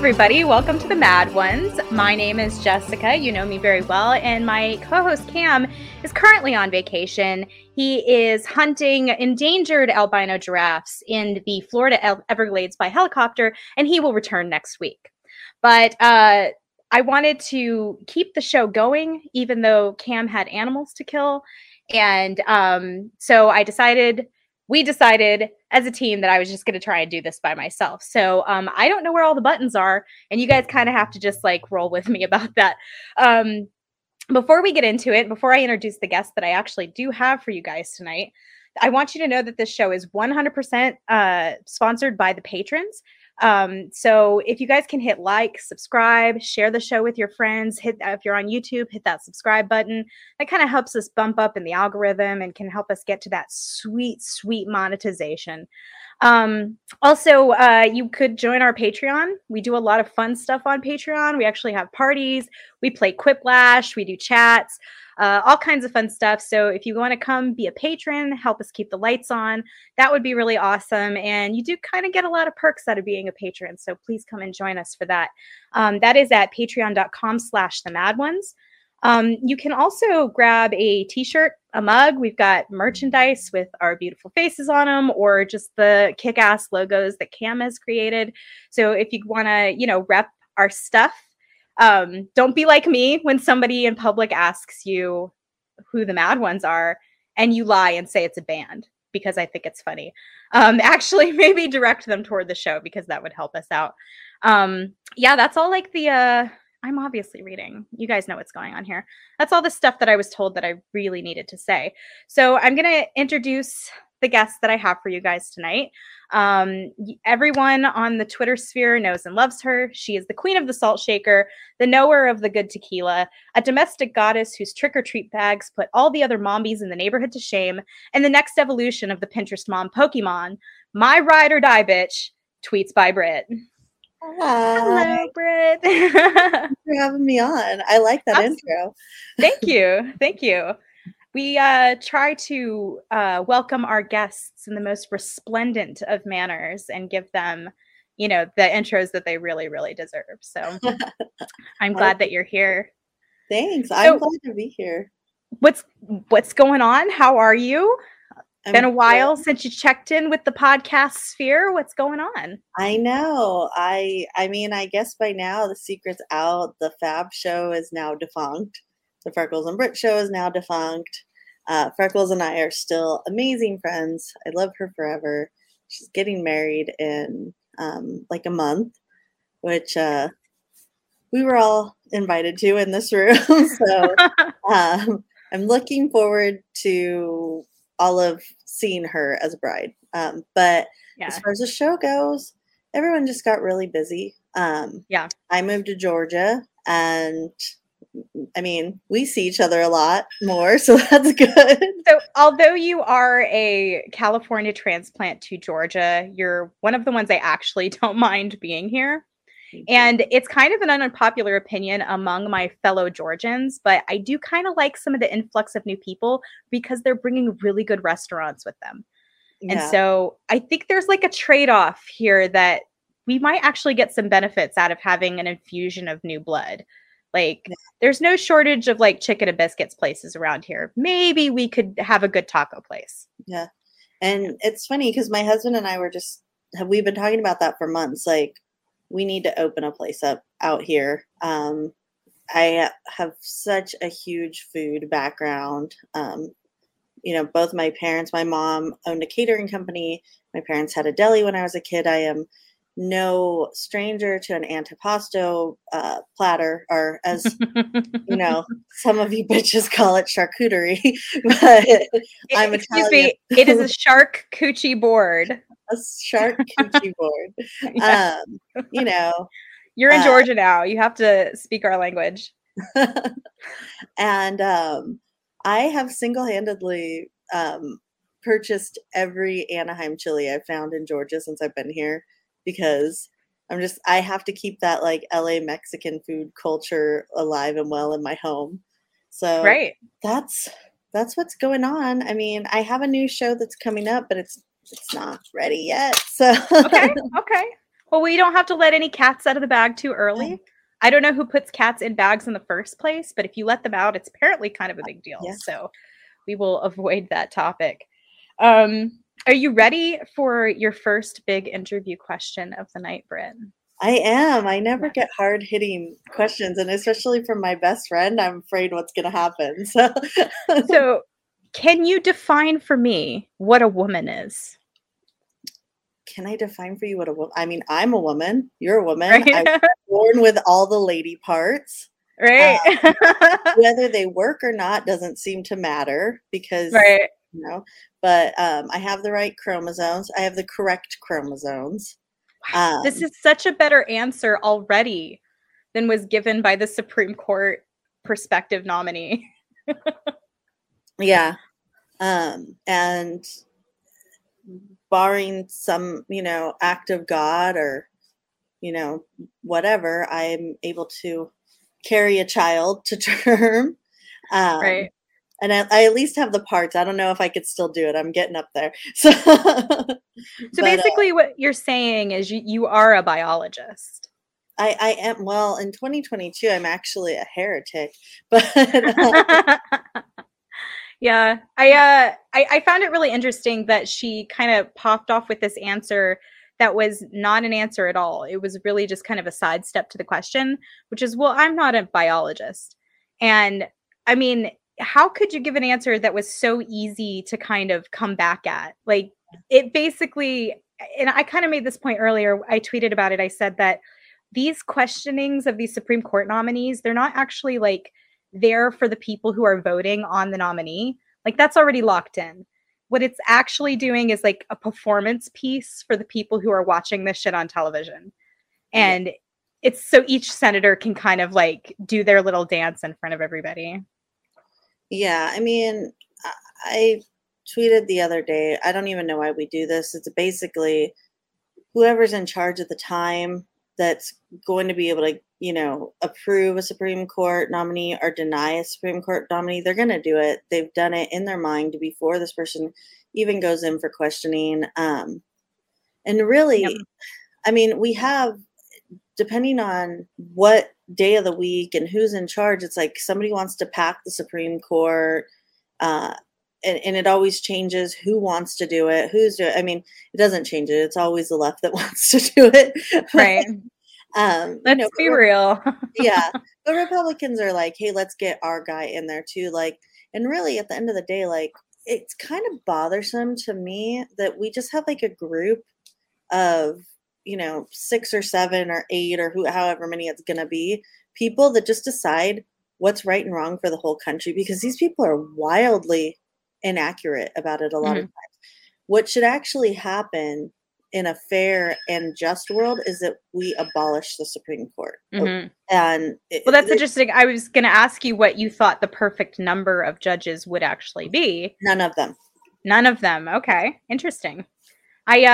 Everybody. Welcome to the Mad Ones. My name is Jessica. You know me very well. And my co host Cam is currently on vacation. He is hunting endangered albino giraffes in the Florida Everglades by helicopter, and he will return next week. But uh, I wanted to keep the show going, even though Cam had animals to kill. And um, so I decided we decided as a team that I was just going to try and do this by myself. So um, I don't know where all the buttons are, and you guys kind of have to just like roll with me about that. Um, before we get into it, before I introduce the guest that I actually do have for you guys tonight, I want you to know that this show is 100% uh, sponsored by the patrons. Um, so if you guys can hit like, subscribe, share the show with your friends, hit if you're on YouTube, hit that subscribe button. That kind of helps us bump up in the algorithm and can help us get to that sweet, sweet monetization. Um, also, uh, you could join our Patreon. We do a lot of fun stuff on Patreon. We actually have parties. We play Quiplash. We do chats uh, all kinds of fun stuff. So if you want to come be a patron, help us keep the lights on, that would be really awesome. And you do kind of get a lot of perks out of being a patron. So please come and join us for that. Um, that is at patreon.com slash the mad ones. Um, you can also grab a t-shirt, a mug. We've got merchandise with our beautiful faces on them, or just the kick-ass logos that Cam has created. So if you want to, you know, rep our stuff, um, don't be like me when somebody in public asks you who the mad ones are and you lie and say it's a band because I think it's funny. Um, actually, maybe direct them toward the show because that would help us out. Um, yeah, that's all like the. Uh, I'm obviously reading. You guys know what's going on here. That's all the stuff that I was told that I really needed to say. So I'm going to introduce the guest that I have for you guys tonight. Um, everyone on the Twitter sphere knows and loves her. She is the queen of the salt shaker, the knower of the good tequila, a domestic goddess whose trick or treat bags put all the other mombies in the neighborhood to shame, and the next evolution of the Pinterest mom Pokemon. My ride or die bitch, tweets by Britt. Hi. Hello, Britt. Thanks for having me on. I like that Absolutely. intro. Thank you. Thank you. We uh, try to uh, welcome our guests in the most resplendent of manners and give them, you know, the intros that they really, really deserve. So I'm glad that you're here. Thanks. So- I'm glad to be here. What's what's going on? How are you? I'm Been a while good. since you checked in with the podcast sphere. What's going on? I know. I I mean, I guess by now the secret's out. The Fab show is now defunct. The Freckles and Britt show is now defunct. Uh, Freckles and I are still amazing friends. I love her forever. She's getting married in um, like a month, which uh, we were all invited to in this room. so um, I'm looking forward to all of seeing her as a bride. Um, but yeah. as far as the show goes, everyone just got really busy. Um, Yeah. I moved to Georgia, and I mean, we see each other a lot more, so that's good. So, although you are a California transplant to Georgia, you're one of the ones I actually don't mind being here. And it's kind of an unpopular opinion among my fellow Georgians, but I do kind of like some of the influx of new people because they're bringing really good restaurants with them. And so I think there's like a trade off here that we might actually get some benefits out of having an infusion of new blood. Like, Yeah. there's no shortage of like chicken and biscuits places around here. Maybe we could have a good taco place. Yeah. And it's funny because my husband and I were just have we've been talking about that for months. Like we need to open a place up out here. Um, I have such a huge food background. Um, you know, both my parents, my mom owned a catering company. My parents had a deli when I was a kid. I am no stranger to an antipasto uh, platter, or as you know, some of you bitches call it charcuterie. but I'm Excuse Italian. me, it is a shark coochie board. a shark coochie board. Yeah. Um, you know, You're in uh, Georgia now. You have to speak our language. and um, I have single-handedly um, purchased every Anaheim chili I've found in Georgia since I've been here because I'm just I have to keep that like LA Mexican food culture alive and well in my home. So Right. that's that's what's going on. I mean, I have a new show that's coming up, but it's it's not ready yet. So Okay. Okay. Well, we don't have to let any cats out of the bag too early. I don't know who puts cats in bags in the first place, but if you let them out, it's apparently kind of a big deal. Yeah. So we will avoid that topic. Um, are you ready for your first big interview question of the night, Britt? I am. I never get hard hitting questions, and especially from my best friend, I'm afraid what's going to happen. So, so can you define for me what a woman is? Can I define for you what a woman? I mean, I'm a woman. You're a woman. Right? I'm born with all the lady parts. Right. Um, whether they work or not doesn't seem to matter because right. You know. But um, I have the right chromosomes. I have the correct chromosomes. Um, this is such a better answer already than was given by the Supreme Court prospective nominee. yeah. Um, and barring some, you know, act of God or, you know, whatever, I'm able to carry a child to term. Um, right. And I, I, at least have the parts. I don't know if I could still do it. I'm getting up there. So, so but, uh basically, uh, what you're saying is you, you are a biologist. I, I am. Well, in 2022, I'm actually a heretic. But uh, yeah, I, uh, I I found it really interesting that she kind of popped off with this answer that was not an answer at all. It was really just kind of a sidestep to the question, which is, well, I'm not a biologist. And I mean, how could you give an answer that was so easy to kind of come back at? Like, it basically, and I kind of made this point earlier. I tweeted about it. I said that these questionings of these Supreme Court nominees, they're not actually like there for the people who are voting on the nominee. Like, that's already locked in what it's actually doing is like a performance piece for the people who are watching this shit on television. And yeah. it's so each senator can kind of like do their little dance in front of everybody. Yeah, I mean, I tweeted the other day, I don't even know why we do this. It's basically whoever's in charge at the time that's going to be able to, you know, approve a Supreme Court nominee or deny a Supreme Court nominee, they're going to do it. They've done it in their mind before this person even goes in for questioning. Um, and really, yep. I mean, we have, depending on what day of the week and who's in charge, it's like somebody wants to pack the Supreme Court. Uh, and, and it always changes who wants to do it who's do it. i mean it doesn't change it it's always the left that wants to do it right um let's you know, be real yeah the republicans are like hey let's get our guy in there too like and really at the end of the day like it's kind of bothersome to me that we just have like a group of you know six or seven or eight or who however many it's going to be people that just decide what's right and wrong for the whole country because these people are wildly inaccurate about it a lot mm-hmm. of times. What should actually happen in a fair and just world is that we abolish the Supreme Court. Mm-hmm. And it, well, that's it, interesting. I was going to ask you what you thought the perfect number of judges would actually be. None of them. None of them. Okay, interesting. I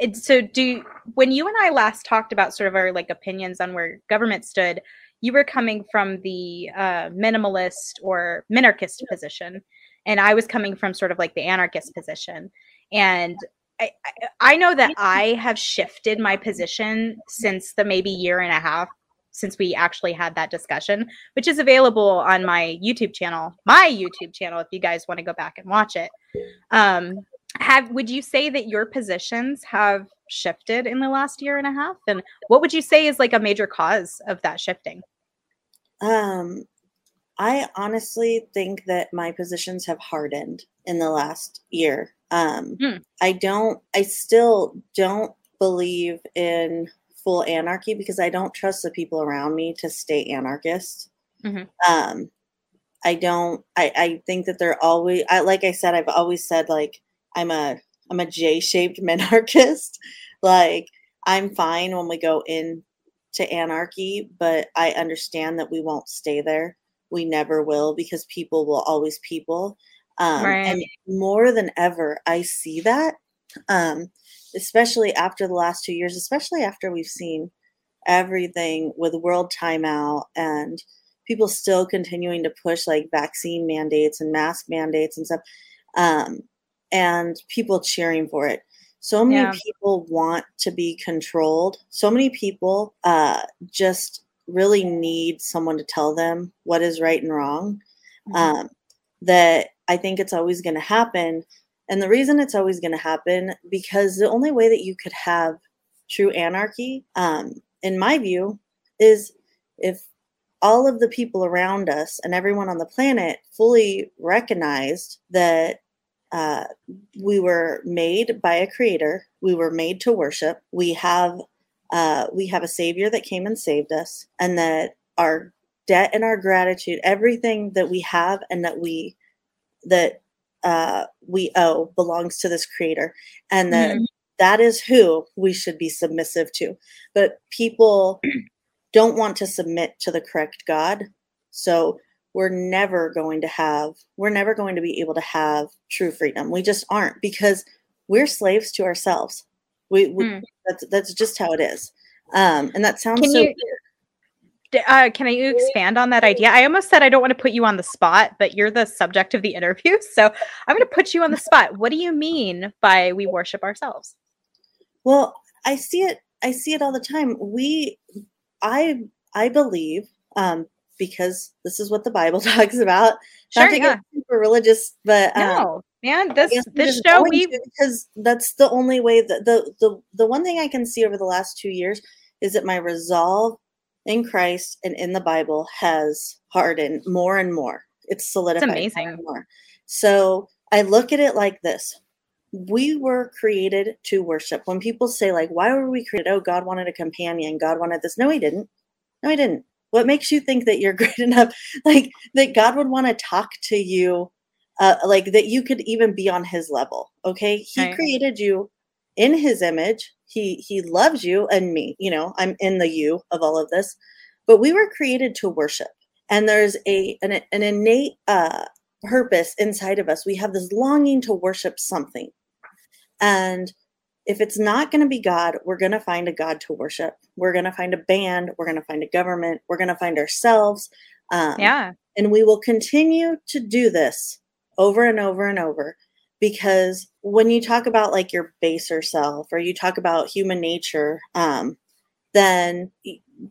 uh, so do when you and I last talked about sort of our like opinions on where government stood. You were coming from the uh, minimalist or minarchist position, and I was coming from sort of like the anarchist position. And I, I know that I have shifted my position since the maybe year and a half since we actually had that discussion, which is available on my YouTube channel, my YouTube channel, if you guys want to go back and watch it. Um, have would you say that your positions have shifted in the last year and a half? And what would you say is like a major cause of that shifting? Um, I honestly think that my positions have hardened in the last year. Um, hmm. I don't, I still don't believe in full anarchy because I don't trust the people around me to stay anarchist. Mm-hmm. Um, I don't, I, I think that they're always, I, like I said, I've always said like, I'm a, I'm a J-shaped minarchist. like I'm fine when we go in to anarchy, but I understand that we won't stay there we never will because people will always people. Um, right. And more than ever, I see that, um, especially after the last two years, especially after we've seen everything with world timeout and people still continuing to push like vaccine mandates and mask mandates and stuff, um, and people cheering for it. So many Yeah. people want to be controlled. So many people uh, just really need someone to tell them what is right and wrong. Mhm. Um, that I think it's always going to happen. And the reason it's always going to happen because the only way that you could have true anarchy, um, in my view, is if all of the people around us and everyone on the planet fully recognized that uh, we were made by a creator, we were made to worship, we have uh, we have a savior that came and saved us, and that our debt and our gratitude, everything that we have and that we that uh, we owe belongs to this creator, and that Mhm. that is who we should be submissive to. But people don't want to submit to the correct God. So we're never going to have, we're never going to be able to have true freedom. We just aren't because we're slaves to ourselves. We, we Mm. that's that's just how it is. Um, and that sounds Can so you- Uh, can you expand on that idea? I almost said I don't want to put you on the spot, but you're the subject of the interview. So I'm going to put you on the spot. What do you mean by we worship ourselves? Well, I see it. I see it all the time. We, I, I believe, um, because this is what the Bible talks about. Sure, Not to yeah. get super religious, but um, No, man, this this show we because that's the only way that the the the one thing I can see over the last two years is that my resolve in Christ and in the Bible has hardened more and more. It's solidified more amazing. and more. So I look at it like this. We were created to worship. When people say, like, why were we created? Oh, God wanted a companion. God wanted this. No, he didn't. No, he didn't. What makes you think that you're great enough? Like that God would want to talk to you uh, like that you could even be on his level okay? He Right. created you in his image. He he loves you and me you know i'm in the you of all of this. But we were created to worship and there's a an, an innate uh purpose inside of us. We have this longing to worship something. And if it's not going to be god we're going to find a god to worship. We're going to find a band. We're going to find a government. We're going to find ourselves. Um, yeah, and we will continue to do this over and over and over because when you talk about like your baser self or you talk about human nature, um, then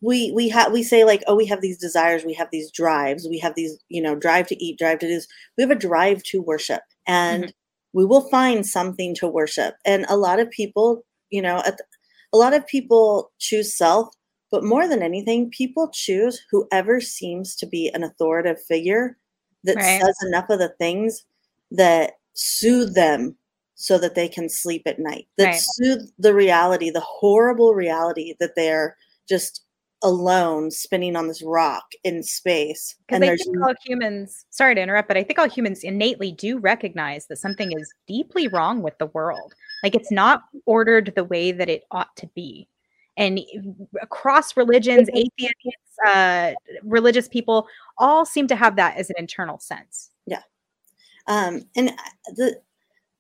we we have we say like oh we have these desires. We have these drives. We have these you know drive to eat drive to do this. We have a drive to worship. And we will find something to worship and a lot of people you know a lot of people choose self but more than anything, people choose whoever seems to be an authoritative figure that Right. says enough of the things that soothe them so that they can sleep at night, that Right. soothe the reality, the horrible reality that they're just alone spinning on this rock in space. because I think all humans. Sorry to interrupt, but I think all humans innately do recognize that something is deeply wrong with the world. Like it's not ordered the way that it ought to be. And across religions, atheists, uh, religious people, all seem to have that as an internal sense. Yeah. Um and the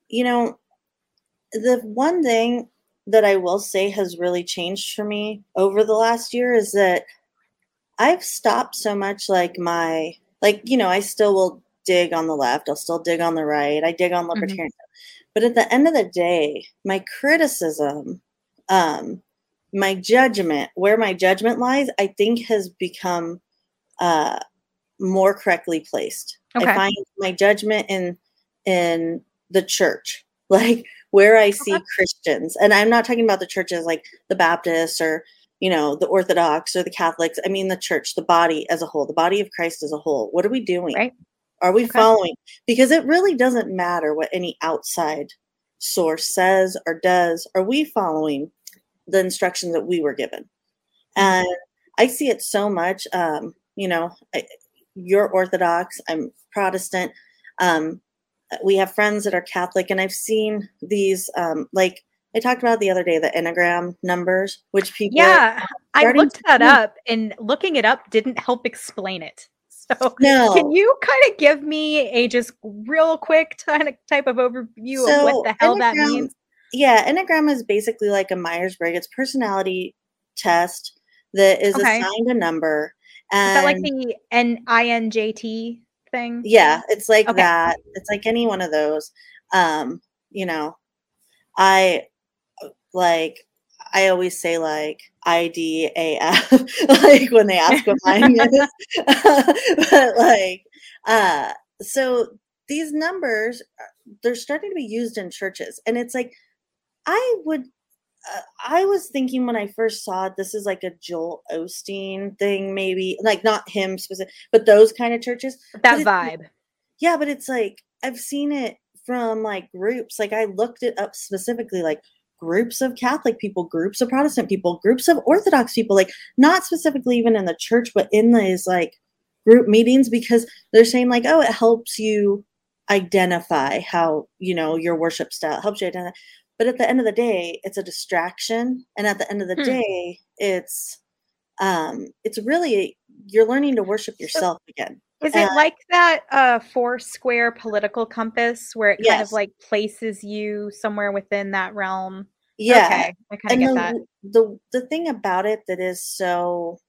you know the one thing that i will say has really changed for me over the last year is that i've stopped so much like my like you know i still will dig on the left i'll still dig on the right i dig on libertarian but at the end of the day my criticism um my judgment where my judgment lies i think has become uh more correctly placed. Okay. I find my judgment in in the church, like where I see Christians, and I'm not talking about the churches like the Baptists or you know the Orthodox or the Catholics. I mean the church, the body as a whole, the body of Christ as a whole. What are we doing? Right. Are we Okay. following? Because it really doesn't matter what any outside source says or does. Are we following the instructions that we were given? And I see it so much. Um, you know, I, you're Orthodox, I'm Protestant. Um, we have friends that are Catholic, and I've seen these, um, like I talked about the other day, the Enneagram numbers, which people, Yeah, I looked that up, and looking it up didn't help explain it. So, no, can you kind of give me a just real quick kind of type of overview of what the hell that means? yeah, Enneagram is basically like a Myers Briggs personality test that is Okay. assigned a number. Is that like the N I N J T thing? yeah it's like Okay. that it's like any one of those um you know i like I always say like IDAF, like when they ask what mine is. but like, uh, so these numbers, uh, they're starting to be used in churches. And it's like, I would, Uh, I was thinking when I first saw it, this is like a Joel Osteen thing, maybe like not him specific, but those kind of churches. That vibe. Yeah, but it's like, I've seen it from like groups. Like I looked it up specifically, like groups of Catholic people, groups of Protestant people, groups of Orthodox people, like not specifically even in the church, but in these like group meetings because they're saying like, oh, it helps you identify how, you know, your worship style helps you identify. But at the end of the day, it's a distraction. And at the end of the hmm. day, it's um it's really you're learning to worship yourself again. Is it uh, like that uh four square political compass where it kind of like places you somewhere within that realm? Yeah. Okay. I kind of get the, that. The the thing about it that is so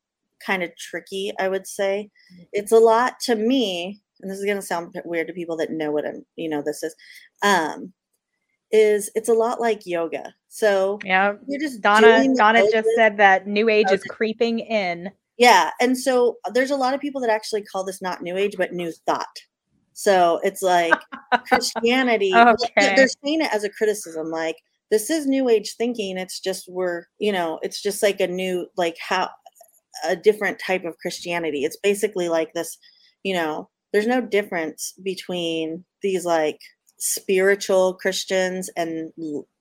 kind of tricky, I would say, it's a lot to me, and this is gonna sound weird to people that know what I'm, you know, this is, um, is it's a lot like yoga. So yeah, you're just Donna. Donna just said that New Age okay. is creeping in. Yeah, and so there's a lot of people that actually call this not New Age, but New Thought. So it's like Christianity. okay. They're saying it as a criticism, like this is new age thinking it's just we're you know it's just like a new like how a different type of christianity it's basically like this you know there's no difference between these like spiritual christians and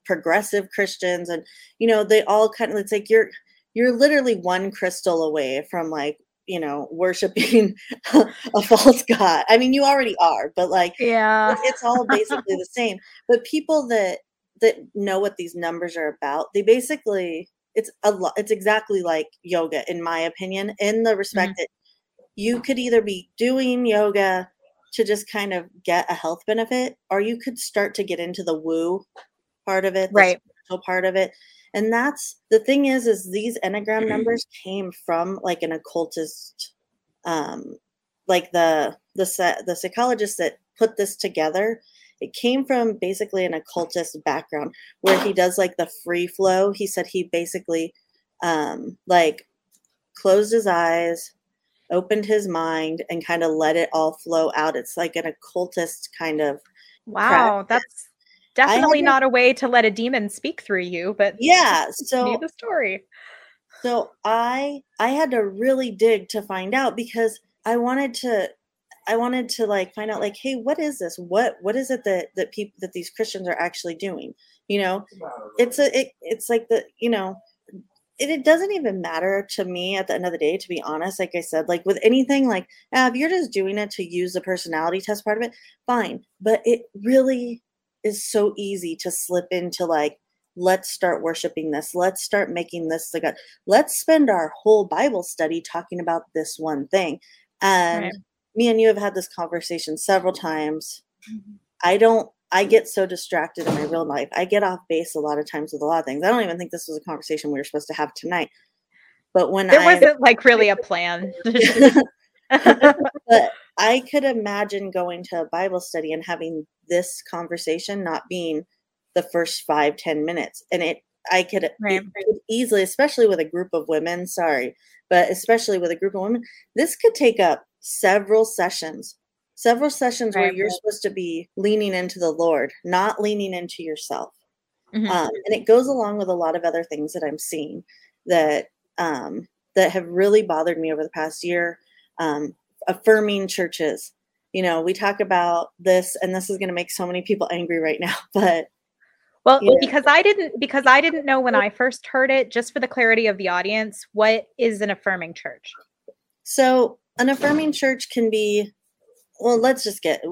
progressive christians and you know they all kind of it's like you're you're literally one crystal away from like you know worshiping a false god. I mean you already are but like yeah. it's all basically the same. But people that that know what these numbers are about they basically it's a lot it's exactly like yoga in my opinion in the respect mm-hmm. that you could either be doing yoga to just kind of get a health benefit or you could start to get into the woo part of it right part of it and that's the thing is is these enneagram mm-hmm. numbers came from like an occultist um like the the the psychologist that put this together it came from basically an occultist background where he does like the free flow. He said he basically um like closed his eyes, opened his mind and kind of let it all flow out. It's like an occultist kind of Wow, practice. that's definitely not a way to let a demon speak through you, but yeah, so the story. So I I had to really dig to find out because I wanted to I wanted to like find out like, hey, what is this? What what is it that that people that these Christians are actually doing? You know, it's a it, it's like the you know, it, it doesn't even matter to me at the end of the day. To be honest, like I said, like with anything, like uh, if you're just doing it to use the personality test part of it, fine. But it really is so easy to slip into like let's start worshiping this let's start making this the god let's spend our whole bible study talking about this one thing and right me and you have had this conversation several times. Mm-hmm. I don't I get so distracted in my real life. I get off base a lot of times with a lot of things. I don't even think this was a conversation we were supposed to have tonight. But when I. there wasn't like really a plan. but I could imagine going to a Bible study and having this conversation not being the first five, ten minutes. And it I could, right. could easily, especially with a group of women, sorry, but especially with a group of women, this could take up several sessions, several sessions right. where you're supposed to be leaning into the Lord, not leaning into yourself. Mm-hmm. Um, and it goes along with a lot of other things that I'm seeing that um, that have really bothered me over the past year. Um, affirming churches. You know, we talk about this, and this is going to make so many people angry right now, but well, yeah. because I didn't because I didn't know when I first heard it, just for the clarity of the audience, what is an affirming church? So an affirming church can be well let's just get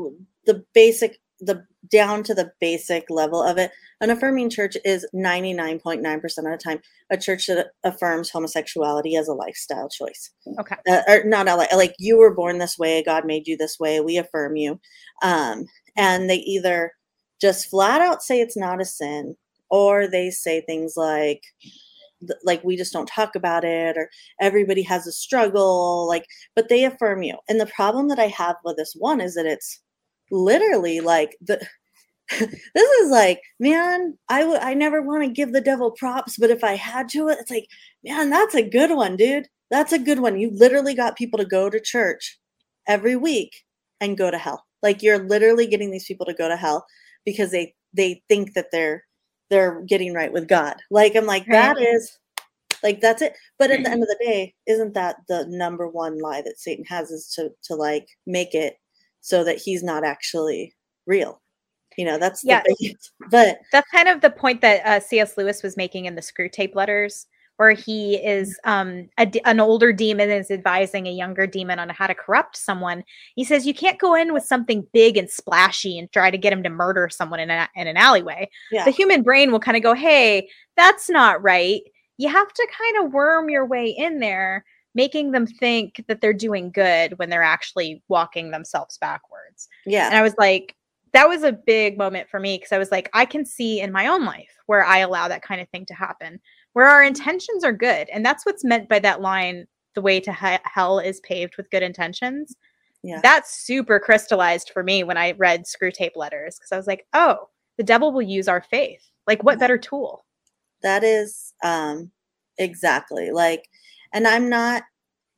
the basic the down to the basic level of it. An affirming church is 99.9% of the time a church that affirms homosexuality as a lifestyle choice. Okay. Uh, or not a, like you were born this way god made you this way we affirm you. Um, and they either just flat out say it's not a sin or they say things like like we just don't talk about it or everybody has a struggle like but they affirm you and the problem that i have with this one is that it's literally like the this is like, man, I would I never want to give the devil props, but if I had to, it's like, man, that's a good one, dude. That's a good one. You literally got people to go to church every week and go to hell. Like you're literally getting these people to go to hell because they they think that they're they're getting right with God. Like I'm like that is like that's it. But at the end of the day, isn't that the number one lie that Satan has is to to like make it so that he's not actually real. You know, that's yeah. Biggest, but that's kind of the point that uh, C.S. Lewis was making in the Screwtape Letters, where he is um, a, an older demon is advising a younger demon on how to corrupt someone. He says you can't go in with something big and splashy and try to get him to murder someone in, a, in an alleyway. Yeah. The human brain will kind of go, "Hey, that's not right." You have to kind of worm your way in there making them think that they're doing good when they're actually walking themselves backwards. Yeah. And I was like, that was a big moment for me because I was like, I can see in my own life where I allow that kind of thing to happen, where our intentions are good. And that's what's meant by that line the way to he- hell is paved with good intentions. Yeah. That's super crystallized for me when I read Screwtape Letters because I was like, oh, the devil will use our faith. Like, what better tool? That is um exactly like and i'm not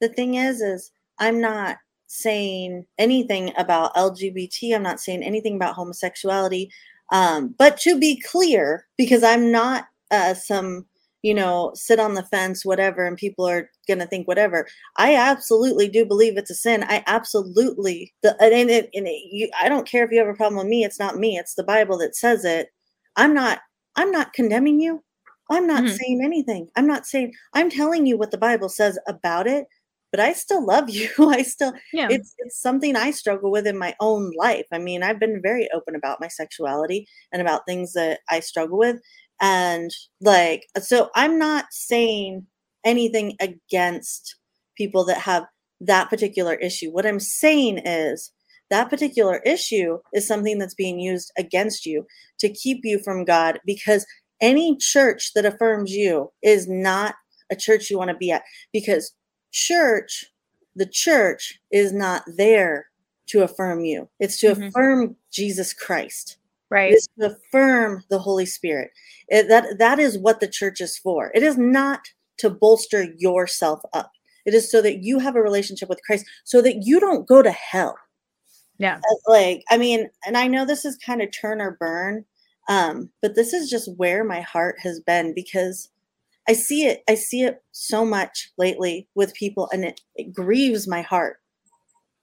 the thing is is i'm not saying anything about lgbt i'm not saying anything about homosexuality um, but to be clear because i'm not uh, some you know sit on the fence whatever and people are going to think whatever i absolutely do believe it's a sin i absolutely the and, it, and it, you, i don't care if you have a problem with me it's not me it's the bible that says it i'm not i'm not condemning you I'm not mm-hmm. saying anything. I'm not saying, I'm telling you what the Bible says about it, but I still love you. I still, yeah. it's, it's something I struggle with in my own life. I mean, I've been very open about my sexuality and about things that I struggle with. And like, so I'm not saying anything against people that have that particular issue. What I'm saying is, that particular issue is something that's being used against you to keep you from God because any church that affirms you is not a church you want to be at because church the church is not there to affirm you it's to mm-hmm. affirm jesus christ right. it's to affirm the holy spirit. It, that that is what the church is for. It is not to bolster yourself up. It is so that you have a relationship with christ so that you don't go to hell. Yeah. Like i mean and i know this is kind of turn or burn um, but this is just where my heart has been because I see it, I see it so much lately with people and it, it grieves my heart.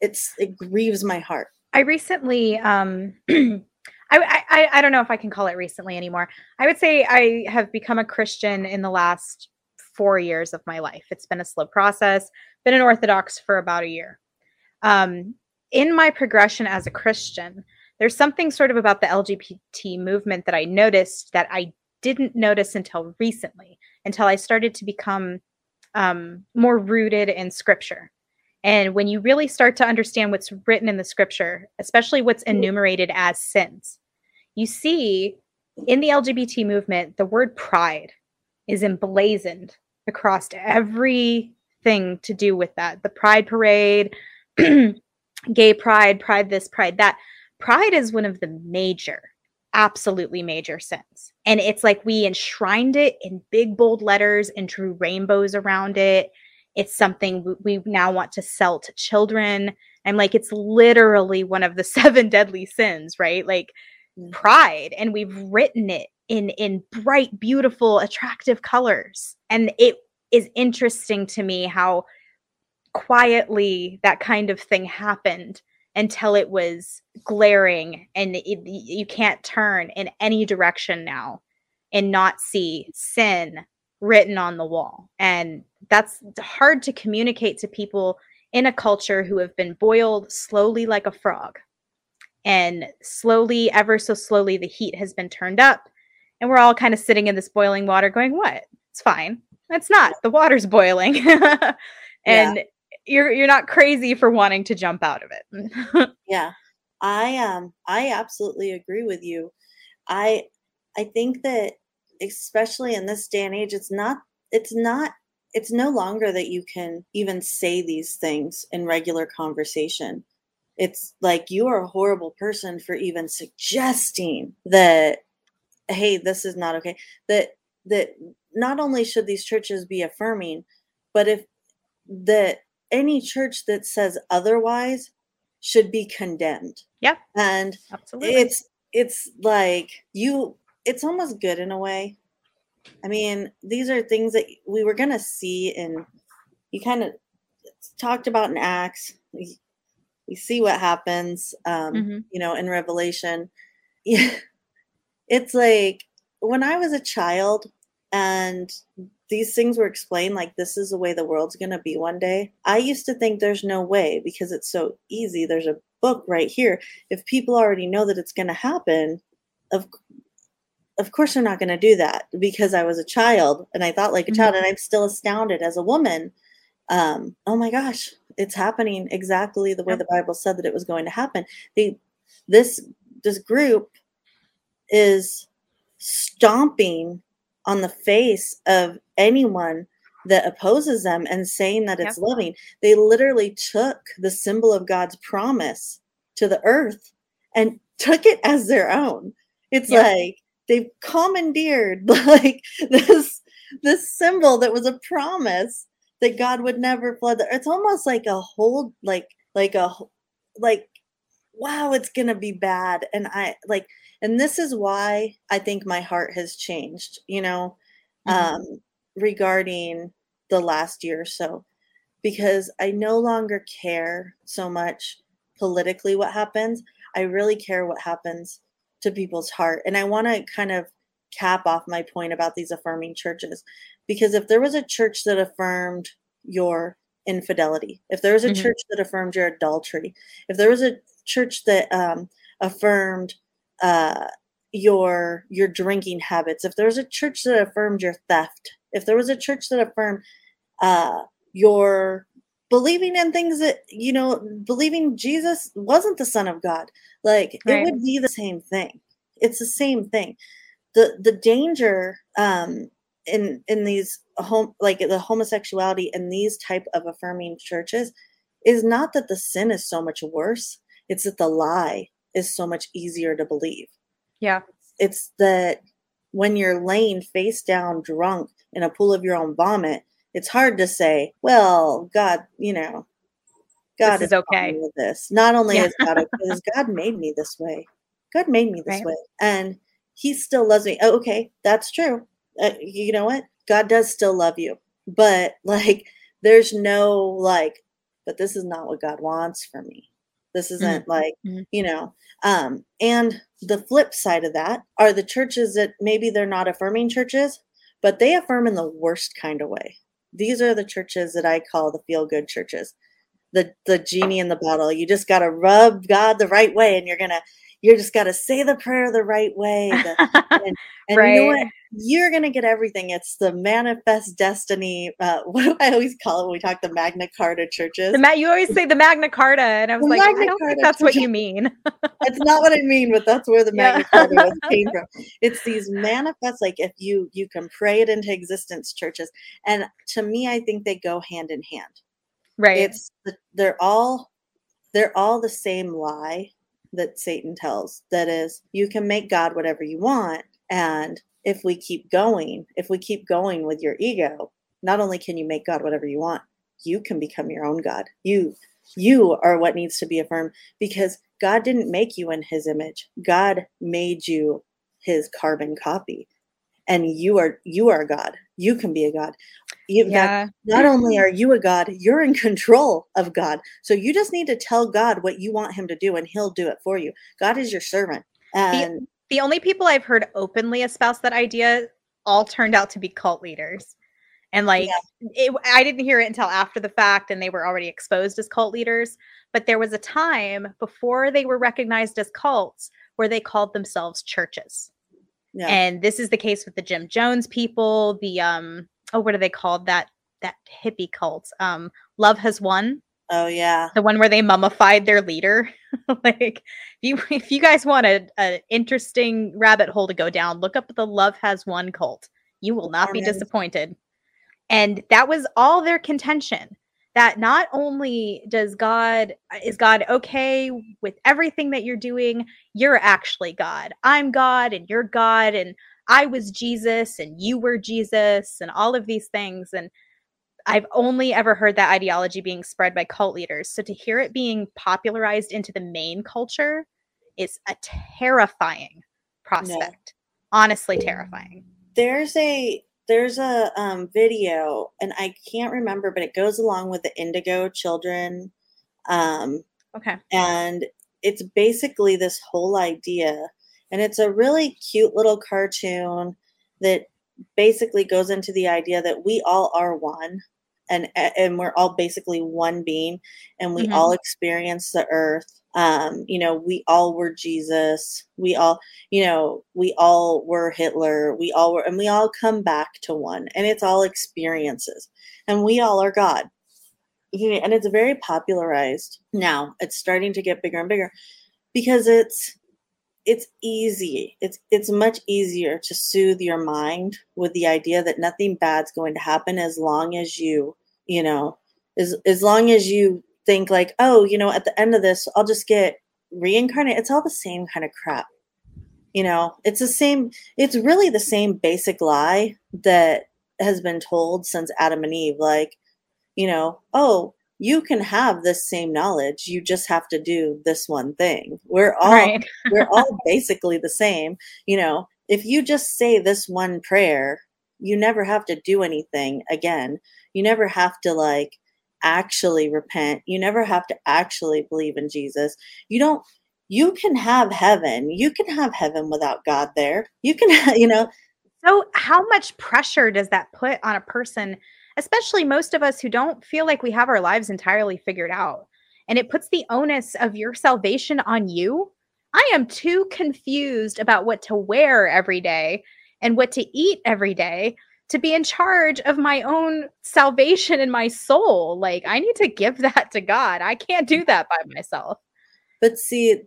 It's it grieves my heart. I recently um I, I I don't know if I can call it recently anymore. I would say I have become a Christian in the last four years of my life. It's been a slow process. Been an Orthodox for about a year. Um, in my progression as a Christian, there's something sort of about the LGBT movement that I noticed that I didn't notice until recently, until I started to become um, more rooted in scripture. And when you really start to understand what's written in the scripture, especially what's mm. enumerated as sins, you see in the LGBT movement, the word pride is emblazoned across everything to do with that. The pride parade, gay pride, pride this, pride that. Pride is one of the major absolutely major sins. And it's like we enshrined it in big bold letters and drew rainbows around it it's something we now want to sell to children i'm like it's literally one of the seven deadly sins right like mm. pride and we've written it in in bright beautiful attractive colors and it is interesting to me how quietly that kind of thing happened until it was glaring and it, you can't turn in any direction now and not see sin written on the wall. And that's hard to communicate to people in a culture who have been boiled slowly like a frog. And slowly, ever so slowly, the heat has been turned up. And we're all kind of sitting in this boiling water going, What? It's fine. It's not. The water's boiling. and yeah you're you're not crazy for wanting to jump out of it. yeah. I um I absolutely agree with you. I I think that especially in this day and age it's not it's not it's no longer that you can even say these things in regular conversation. it's like you are a horrible person for even suggesting that hey this is not okay. That that not only should these churches be affirming but if that any church that says otherwise should be condemned. Yeah and absolutely. it's it's like you it's almost good in a way i mean these are things that we were going to see and you kind of talked about in acts. We, we see what happens um Mm-hmm. you know in revelation. Yeah. It's like when i was a child and these things were explained like this is the way the world's going to be one day i used to think there's no way because it's so easy. There's a book right here. If people already know that it's going to happen of of course they're not going to do that because i was a child and i thought like a child and i'm still astounded as a woman um oh my gosh it's happening exactly the way Yep. the bible said that it was going to happen they this this group is stomping on the face of anyone that opposes them and saying that it's Yep. loving. They literally took the symbol of God's promise to the earth and took it as their own. It's Yep. like they've commandeered like this this symbol that was a promise that God would never flood the It's almost like a whole like like a like wow, it's gonna be bad. And I like and this is why I think my heart has changed, you know, Mhm. um, regarding the last year or so, because I no longer care so much politically what happens. I really care what happens to people's heart. And I want to kind of cap off my point about these affirming churches, because if there was a church that affirmed your infidelity, if there was a Mhm. church that affirmed your adultery, if there was a church that um, affirmed uh, your your drinking habits, if there was a church that affirmed your theft, if there was a church that affirmed uh, your believing in things that you know, believing Jesus wasn't the Son of God, like it would be the same thing. It's the same thing. the The danger um, in in these home like the homosexuality in these type of affirming churches is not that the sin is so much worse; it's that the lie is so much easier to believe yeah it's that when you're laying face down drunk in a pool of your own vomit it's hard to say well god you know god This is okay. with this not only Yeah. is god okay god made me this way god made me this Right. way and he still loves me oh, okay that's true uh, you know what god does still love you but like there's no like but this is not what god wants for me this isn't like Mhm. you know um and the flip side of that are the churches that maybe they're not affirming churches but they affirm in the worst kind of way these are the churches that i call the feel good churches. The the genie in the bottle. You just got to rub god the right way and you're gonna you're just got to say the prayer the right way the, and you know what? You're gonna get everything it's the manifest destiny uh what do i always call it when we talk the magna carta churches The Ma- you always say the Magna Carta, and I was The like, I don't Carta think that's what you mean. that's not what I mean, but that's where the Yeah. Magna Carta was came from. It's these manifest, like if you you can pray it into existence, churches, and to me, I think they go hand in hand. Right. It's they're all they're all the same lie that Satan tells. That is, you can make God whatever you want, and if we keep going, if we keep going with your ego, not only can you make God whatever you want, you can become your own God. You you are what needs to be affirmed because God didn't make you in his image. God made you his carbon copy. And you are you are God. You can be a God. You, yeah. not only are you a God, you're in control of God. So you just need to tell God what you want him to do and he'll do it for you. God is your servant. And The only people I've heard openly espouse that idea all turned out to be cult leaders. And like, it, I didn't hear it until after the fact, and they were already exposed as cult leaders. But there was a time before they were recognized as cults where they called themselves churches. yeah. And this is the case with the Jim Jones people, the um, oh, what are they called? That that hippie cult. Um, Love has won oh yeah. the one where they mummified their leader. like if you if you guys want a, a interesting rabbit hole to go down, look up the Love Has Won cult. You will not be disappointed. And that was all their contention. that not only does God is God okay with everything that you're doing, you're actually God. I'm God and you're God and I was Jesus and you were Jesus and all of these things and I've only ever heard that ideology being spread by cult leaders. So to hear it being popularized into the main culture is a terrifying prospect. Honestly terrifying. There's a there's a um, video and I can't remember, but it goes along with the Indigo Children. Um, okay. And it's basically this whole idea, and it's a really cute little cartoon that basically goes into the idea that we all are one and and we're all basically one being and we mm-hmm. all experience the earth um, you know, we all were Jesus. We all, you know, we all were Hitler. We all were, and we all come back to one, and it's all experiences, and we all are God. And it's very popularized now. It's starting to get bigger and bigger because it's it's easy. It's it's much easier to soothe your mind with the idea that nothing bad's going to happen as long as you, you know, as as long as you think like, oh, you know, at the end of this, I'll just get reincarnated. It's all the same kind of crap. You know, it's the same, it's really the same basic lie that has been told since Adam and Eve. Like, you know, oh, you can have this same knowledge. You just have to do this one thing. We're all right. we're all basically the same. You know, if you just say this one prayer, you never have to do anything again. You never have to like actually repent. You never have to actually believe in Jesus. You don't you can have heaven. You can have heaven without God there. You can you know so how much pressure does that put on a person, especially most of us who don't feel like we have our lives entirely figured out? And it puts the onus of your salvation on you. I am too confused about what to wear every day and what to eat every day to be in charge of my own salvation and my soul. Like I need to give that to God. I can't do that by mm-hmm. myself. But see,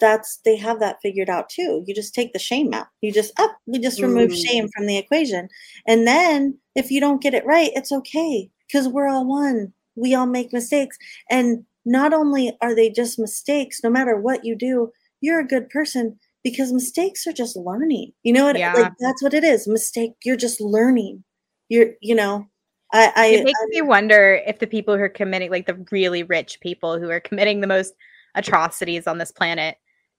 that's they have that figured out too. You just take the shame out. You just up, oh, we just remove mm. shame from the equation. And then if you don't get it right, it's okay because we're all one. We all make mistakes. And not only are they just mistakes, no matter what you do, you're a good person because mistakes are just learning. You know what? Yeah. Like that's what it is. Mistake. You're just learning. You're, you know, I, I it makes I, me wonder if the people who are committing, like the really rich people who are committing the most atrocities on this planet,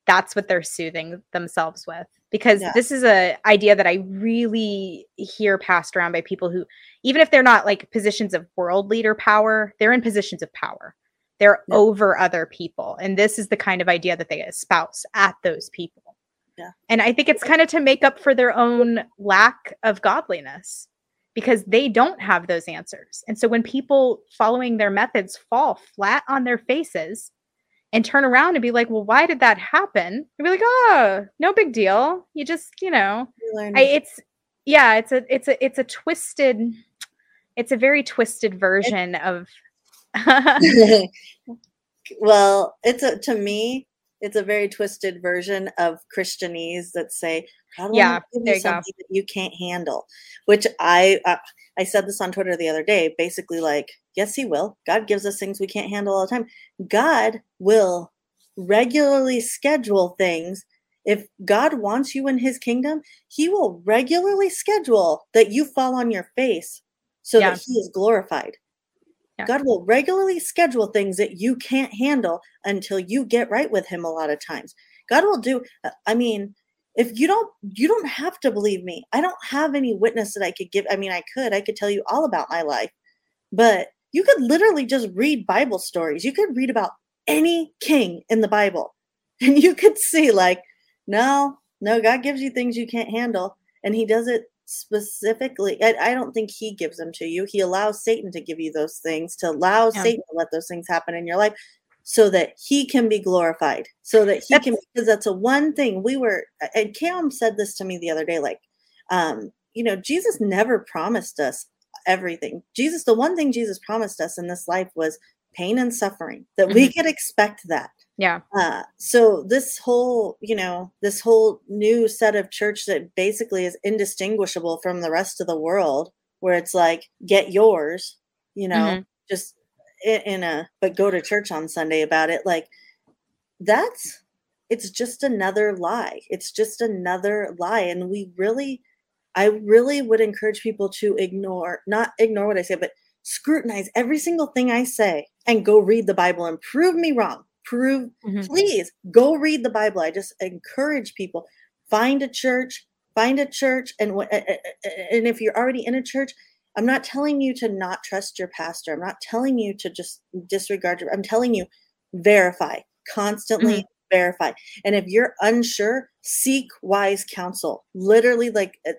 that's what they're soothing themselves with. Because yeah. this is a idea that I really hear passed around by people who, even if they're not like positions of world leader power, they're in positions of power. They're yeah. over other people. And this is the kind of idea that they espouse at those people. Yeah. And I think it's kind of to make up for their own lack of godliness because they don't have those answers. And so when people following their methods fall flat on their faces and turn around and be like, well, why did that happen? And be like, oh, no big deal. You just, you know, I, it's, yeah, it's a, it's a, it's a twisted, it's a very twisted version of. well, it's a, to me, it's a very twisted version of Christianese that say God will yeah, give you something that you can't handle. Which I uh, I said this on Twitter the other day. Basically, like yes, He will. God gives us things we can't handle all the time. God will regularly schedule things. If God wants you in His kingdom, He will regularly schedule that you fall on your face so yeah. that He is glorified. Yeah. God will regularly schedule things that you can't handle until you get right with him a lot of times. God will do uh, I mean, if you don't you don't have to believe me. I don't have any witness that I could give. I mean, I could. I could tell you all about my life. But you could literally just read Bible stories. You could read about any king in the Bible and you could see like no, no, God gives you things you can't handle and he does it specifically I, I, don't think he gives them to you he allows satan to give you those things to allow yeah. satan to let those things happen in your life so that he can be glorified so that he that's, can because that's a one thing we were and cam said this to me the other day like um you know jesus never promised us everything jesus the one thing jesus promised us in this life was pain and suffering that mm-hmm. we could expect that yeah. Uh, so this whole, you know, this whole new set of church that basically is indistinguishable from the rest of the world, where it's like, get yours, you know, mm-hmm. just in, in a but go to church on Sunday about it. Like that's it's just another lie. It's just another lie. And we really, I really would encourage people to ignore, not ignore what I say, but scrutinize every single thing I say and go read the Bible and prove me wrong. Prove, mm-hmm. please go read the Bible. I just encourage people find a church, find a church, and and if you're already in a church, I'm not telling you to not trust your pastor. I'm not telling you to just disregard your. I'm telling you, verify constantly. Mm-hmm verify. And if you're unsure, seek wise counsel. Literally, like uh,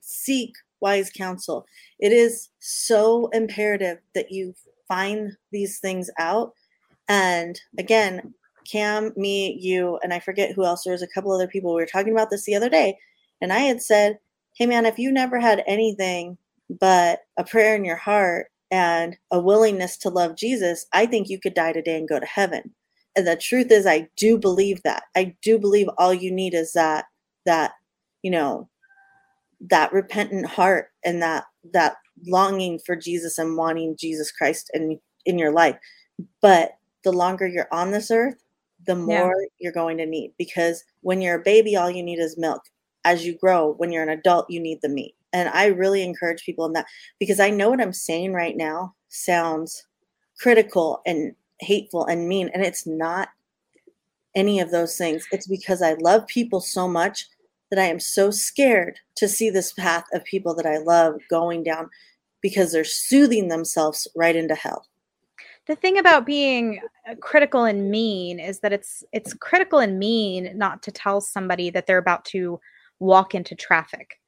seek wise counsel. It is so imperative that you find these things out. And again, Cam, me, you, and I forget who else. There was a couple other people. We were talking about this the other day, and I had said, "Hey, man, if you never had anything but a prayer in your heart and a willingness to love Jesus, I think you could die today and go to heaven." and the truth is i do believe that i do believe all you need is that that you know that repentant heart and that that longing for jesus and wanting jesus christ in in your life but the longer you're on this earth the more yeah. you're going to need because when you're a baby all you need is milk as you grow when you're an adult you need the meat and i really encourage people in that because i know what i'm saying right now sounds critical and hateful and mean. And it's not any of those things. It's because I love people so much that I am so scared to see this path of people that I love going down because they're soothing themselves right into hell. The thing about being uh, critical and mean is that it's it's critical and mean not to tell somebody that they're about to walk into traffic.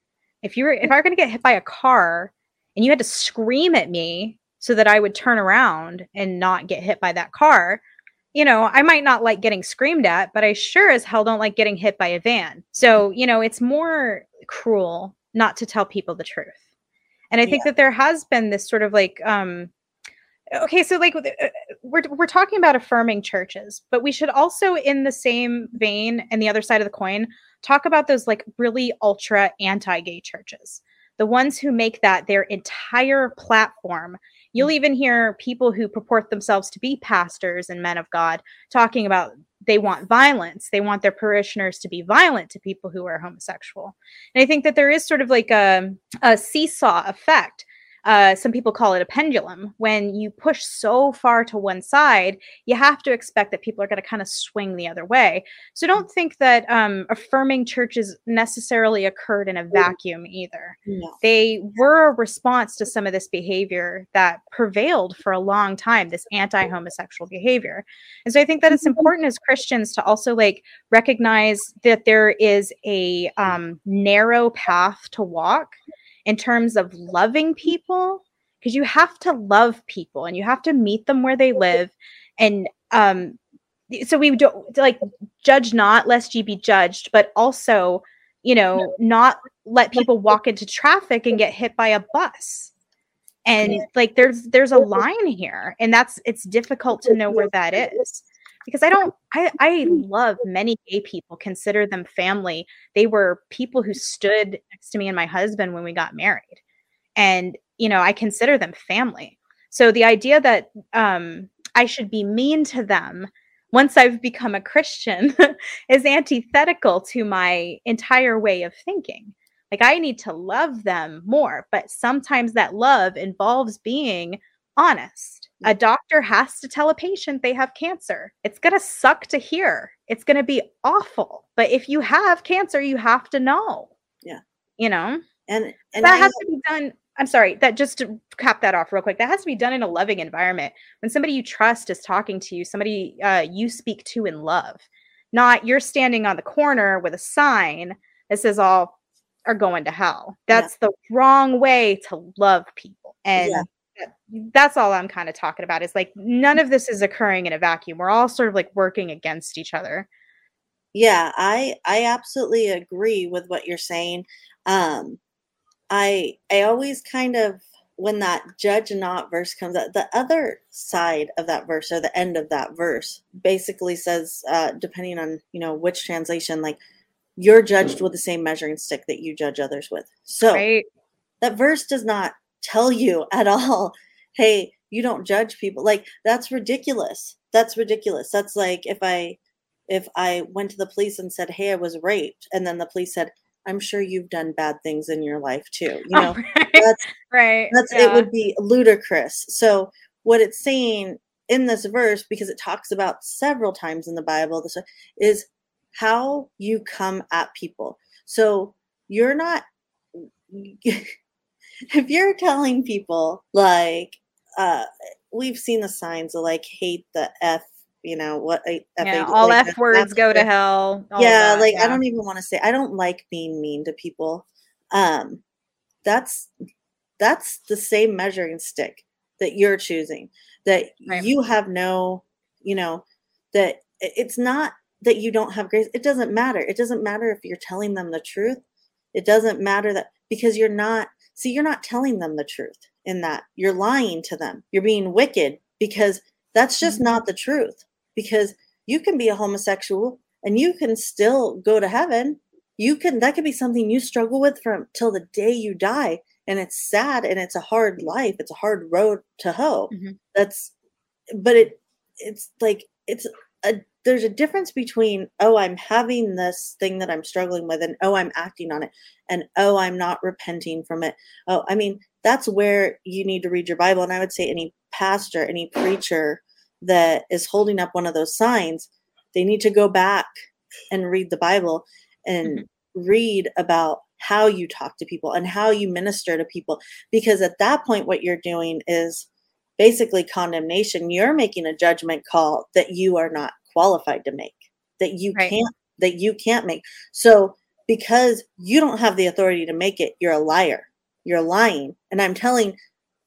If you were if I were going to get hit by a car and you had to scream at me so that I would turn around and not get hit by that car. You know, I might not like getting screamed at, but I sure as hell don't like getting hit by a van. So, you know, it's more cruel not to tell people the truth. And I think yeah. that there has been this sort of like um okay, so like uh, we're we're talking about affirming churches, but we should also in the same vein and the other side of the coin talk about those like really ultra anti-gay churches. The ones who make that their entire platform You'll mm. even hear people who purport themselves to be pastors and men of God talking about they want violence. They want their parishioners to be violent to people who are homosexual. And I think that there is sort of like a, a seesaw effect uh, some people call it a pendulum. When you push so far to one side, you have to expect that people are going to kind of swing the other way. So don't think that um, affirming churches necessarily occurred in a vacuum either. No. They were a response to some of this behavior that prevailed for a long time, this anti homosexual behavior. And so I think that it's mm-hmm. important as Christians to also like recognize that there is a um, narrow path to walk in terms of loving people because you have to love people and you have to meet them where they live. And um so we don't like judge not lest ye be judged but also you know not let people walk into traffic and get hit by a bus. And like there's there's a line here and that's it's difficult to know where that is because I don't I I love many gay people, consider them family. They were people who stood next to me and my husband when we got married. And you know, I consider them family. So the idea that um I should be mean to them once I've become a Christian is antithetical to my entire way of thinking. Like I need to love them more, but sometimes that love involves being honest a doctor has to tell a patient they have cancer. It's going to suck to hear. It's going to be awful. But if you have cancer, you have to know. Yeah. You know? And, and that I, has to be done. I'm sorry, that just to cap that off real quick, that has to be done in a loving environment. When somebody you trust is talking to you, somebody uh, you speak to in love, not you're standing on the corner with a sign that says all are going to hell. That's yeah. the wrong way to love people. And yeah that's all I'm kind of talking about is like none of this is occurring in a vacuum. We're all sort of like working against each other. Yeah, I I absolutely agree with what you're saying. Um I I always kind of when that judge not verse comes out, the other side of that verse or the end of that verse basically says, uh, depending on you know which translation, like you're judged with the same measuring stick that you judge others with. So right. that verse does not tell you at all hey, you don't judge people like that's ridiculous that's ridiculous that's like if i if i went to the police and said hey i was raped and then the police said i'm sure you've done bad things in your life too you oh, know Oh, right. that's right. that's yeah. it would be ludicrous so what it's saying in this verse because it talks about several times in the bible this is how you come at people so you're not if you're telling people like uh we've seen the signs of like hate the f you know what I- yeah, F- all like, F words go to hell. yeah that, like i don't even want to say i don't like being mean to people um that's that's the same measuring stick that you're choosing that Right. you have no you know that it's not that you don't have grace it doesn't matter it doesn't matter if you're telling them the truth it doesn't matter that because you're not see you're not telling them the truth in that. You're lying to them. You're being wicked because that's just Mhm. not the truth. Because you can be a homosexual and you can still go to heaven. You can that could be something you struggle with from till the day you die. And it's sad and it's a hard life. It's a hard road to hoe. Mhm. that's but it it's like it's a there's a difference between oh i'm having this thing that i'm struggling with and oh i'm acting on it and oh i'm not repenting from it. Oh i mean that's where you need to read your bible and i would say any pastor any preacher that is holding up one of those signs they need to go back and read the bible and mm-hmm. read about how you talk to people and how you minister to people because at that point what you're doing is basically condemnation. You're making a judgment call that you are not qualified to make that you Right. can't that you can't make. So because you don't have the authority to make it you're a liar. You're lying. And i'm telling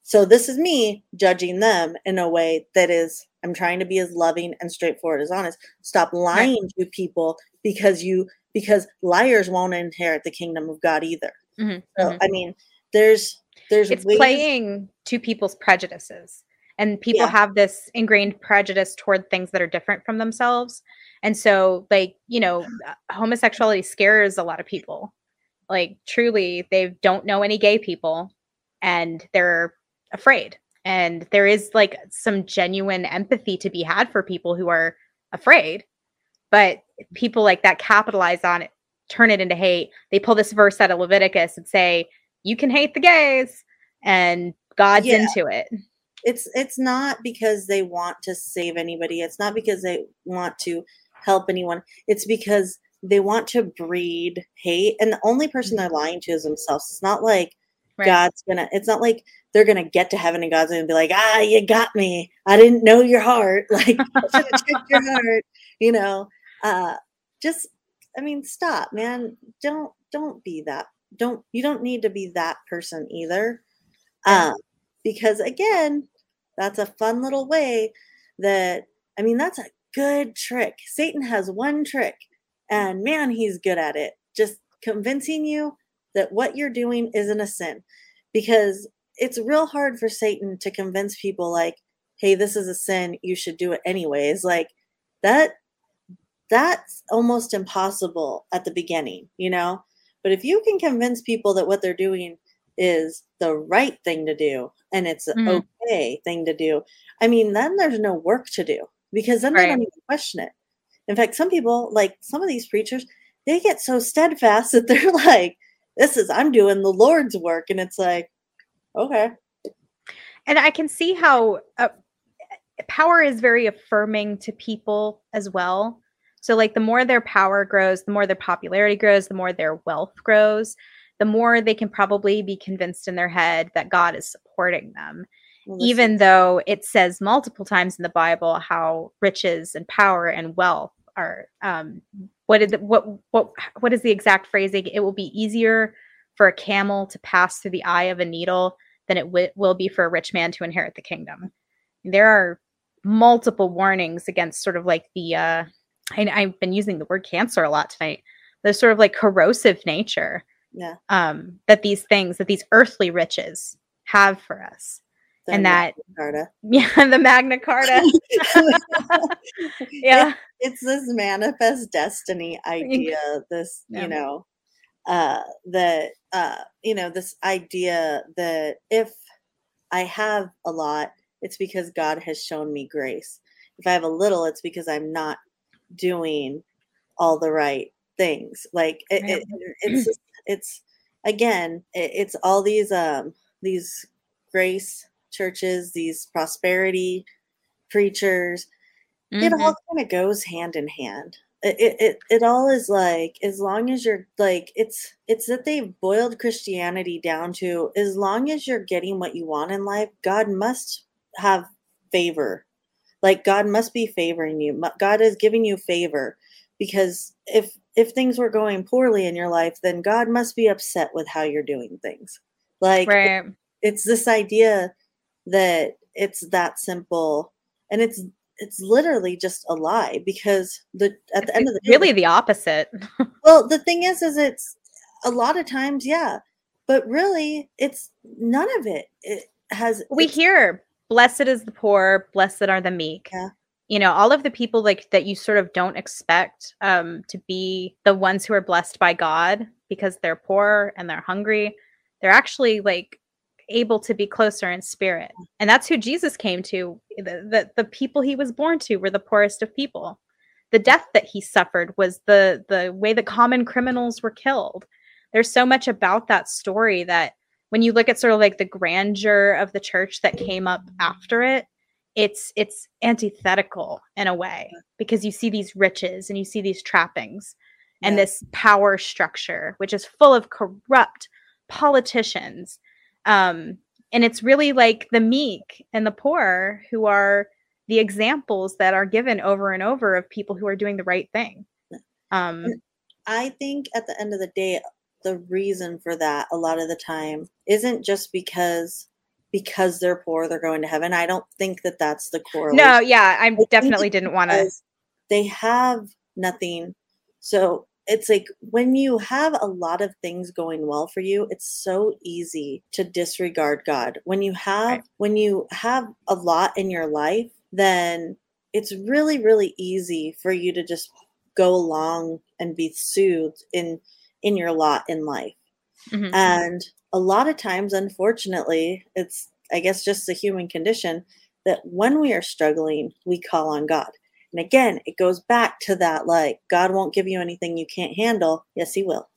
so this is me judging them in a way that is i'm trying to be as loving and straightforward as honest. Stop lying to people because you because liars won't inherit the kingdom of god either. Mhm, so mhm. i mean there's there's it's ways playing to people's prejudices and people Yeah. have this ingrained prejudice toward things that are different from themselves. And so like you know uh, homosexuality scares a lot of people. Like truly they don't know any gay people and they're afraid. And there is like some genuine empathy to be had for people who are afraid but people like that capitalize on it turn it into hate. They pull this verse out of leviticus and say you can hate the gays and god's Yeah. into it it's it's not because they want to save anybody it's not because they want to help anyone it's because they want to breed hate and the only person they're lying to is themselves it's not like Right. god's gonna it's not like they're gonna get to heaven and god's gonna be like ah you got me i didn't know your heart like i should have checked your heart you know? Uh just i mean stop man don't don't be that don't you don't need to be that person either. Um because again that's a fun little way that i mean that's a good trick. Satan has one trick and man he's good at it. Just convincing you that what you're doing isn't a sin. Because it's real hard for satan to convince people like hey this is a sin you should do it anyways. Like that that's almost impossible at the beginning you know? But if you can convince people that what they're doing is the right thing to do and it's an Thing to do i mean then there's no work to do because then they don't even question it. In fact some people like some of these preachers they get so steadfast that they're like this is i'm doing the lord's work and it's like okay. And i can see how uh, power is very affirming to people as well. So like the more their power grows the more their popularity grows the more their wealth grows the more they can probably be convinced in their head that god is supporting them Well, even though it says multiple times in the bible how riches and power and wealth are um what is the, what what what is the exact phrasing? It will be easier for a camel to pass through the eye of a needle than it wi- will be for a rich man to inherit the kingdom. There are multiple warnings against sort of like the uh I, i've been using the word cancer a lot tonight the sort of like corrosive nature yeah. um that these things that these earthly riches have for us they're and that Carta. yeah the magna carta yeah it's this manifest destiny idea this Yeah. you know uh that uh you know this idea that if i have a lot it's because God has shown me grace. If I have a little, it's because I'm not doing all the right things. Like it, it, it's it's again, it, it's all these um these grace churches, these prosperity preachers. Mm-hmm. It all kind of goes hand in hand it, it it all is like as long as you're like it's it's that they've boiled christianity down to as long as you're getting what you want in life god must have favor like god must be favoring you god is giving you favor because if if things were going poorly in your life then god must be upset with how you're doing things like right. it, it's this idea that it's that simple and it's it's literally just a lie because the at the end of the day, really the opposite. well, the thing is, is it's a lot of times, yeah, but really, it's none of it. It has. We hear, "Blessed is the poor, blessed are the meek." Yeah. You know, all of the people like that you sort of don't expect um, to be the ones who are blessed by God because they're poor and they're hungry. They're actually like able to be closer in spirit. And that's who Jesus came to. The, the, the people he was born to were the poorest of people. The death that he suffered was the the way the common criminals were killed. There's so much about that story that when you look at sort of like the grandeur of the church that came up after it, it's it's antithetical in a way because you see these riches and you see these trappings and yeah. this power structure which is full of corrupt politicians um, and it's really like the meek and the poor who are the examples that are given over and over of people who are doing the right thing. Um, I think at the end of the day, the reason for that a lot of the time isn't just because because they're poor they're going to heaven. I don't think that that's the core. No, yeah, I, I definitely didn't want to. They have nothing. So it's like when you have a lot of things going well for you it's so easy to disregard god when you have right. when you have a lot in your life then it's really really easy for you to just go along and be soothed in in your lot in life mm-hmm. and a lot of times unfortunately it's i guess just the human condition that when we are struggling we call on god and again, it goes back to that like, God won't give you anything you can't handle. Yes, He will.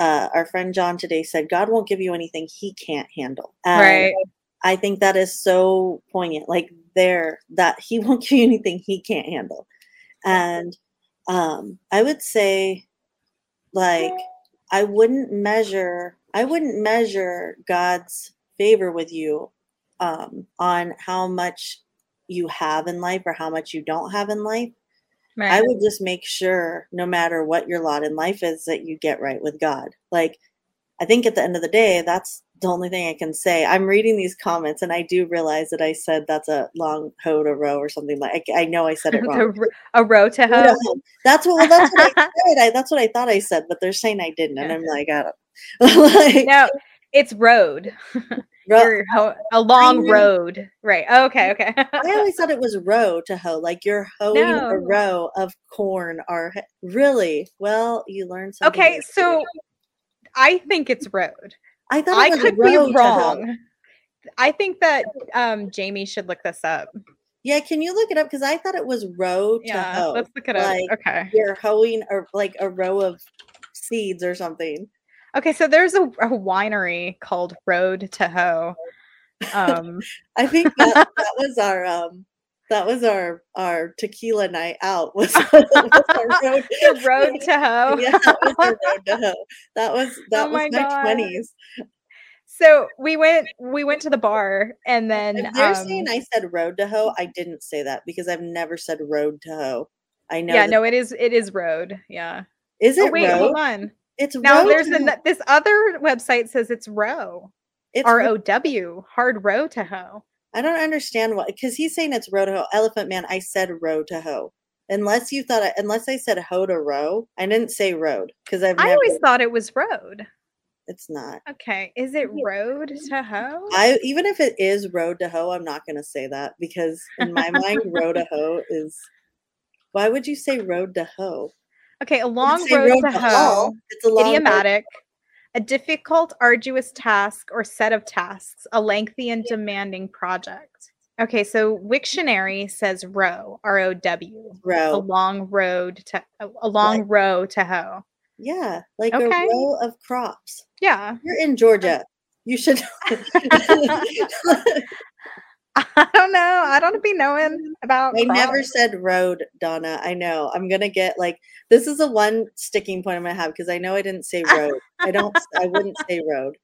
Uh, our friend John today said, God won't give you anything He can't handle. And right. I think that is so poignant. Like, there, that He won't give you anything He can't handle. And um, I would say, like, I wouldn't measure, I wouldn't measure God's favor with you um, on how much you have in life or how much you don't have in life. Right. I would just make sure, no matter what your lot in life is, that you get right with God. Like, I think at the end of the day, that's the only thing I can say. I'm reading these comments, and I do realize that I said that's a long hoe to row or something like. I, I know I said it wrong. a row to hoe. That's what. Well, that's what I said. I, that's what I thought I said, but they're saying I didn't, and I'm like, I don't. like, no, it's road. Ho- a long road, right? Okay, okay. I always thought it was row to hoe, like you're hoeing no. a row of corn. Or really, well, you learned something. Okay, so I think it's road. I thought I could be wrong. I think that um, Jamie should look this up. Yeah, can you look it up? Because I thought it was row to yeah, hoe. Let's look it up. Okay, you're hoeing or like a row of seeds or something. Okay, so there's a, a winery called Road to Hoe. Um, I think that, that was our um, that was our our tequila night out. Was, was road, the road to hoe. Yeah, that was the road to hoe. That was that oh was my twenties. So we went we went to the bar and then if they're um, saying I said road to hoe. I didn't say that because I've never said road to hoe. I know. Yeah, no, it is it is road. Yeah. Is oh, it? Oh, wait, road? hold on. It's now row there's an, this other website says it's row. It's R O W, hard row to hoe. I don't understand why, because he's saying it's row to hoe. Elephant Man, I said row to hoe. Unless you thought, unless I said hoe to row, I didn't say road because I've. I always thought it was road. It's not. Okay, is it road to hoe? I even if it is road to hoe, I'm not going to say that because in my mind, road to hoe is. Why would you say road to hoe? Okay, a long road, road, to, hoe. It's a long idiomatic. A difficult, arduous task or set of tasks, a lengthy and demanding project. Okay, so Wiktionary says row, R O W, a Row. long road to a a long Like- row to hoe. Yeah, like Okay. a row of crops. Yeah, You're in Georgia. Um, you should. I don't know. I don't be knowing mm. about. I never said road, Donna. I know. I'm gonna get like this is the one sticking point I'm gonna have because I know I didn't say road. I don't. I wouldn't say road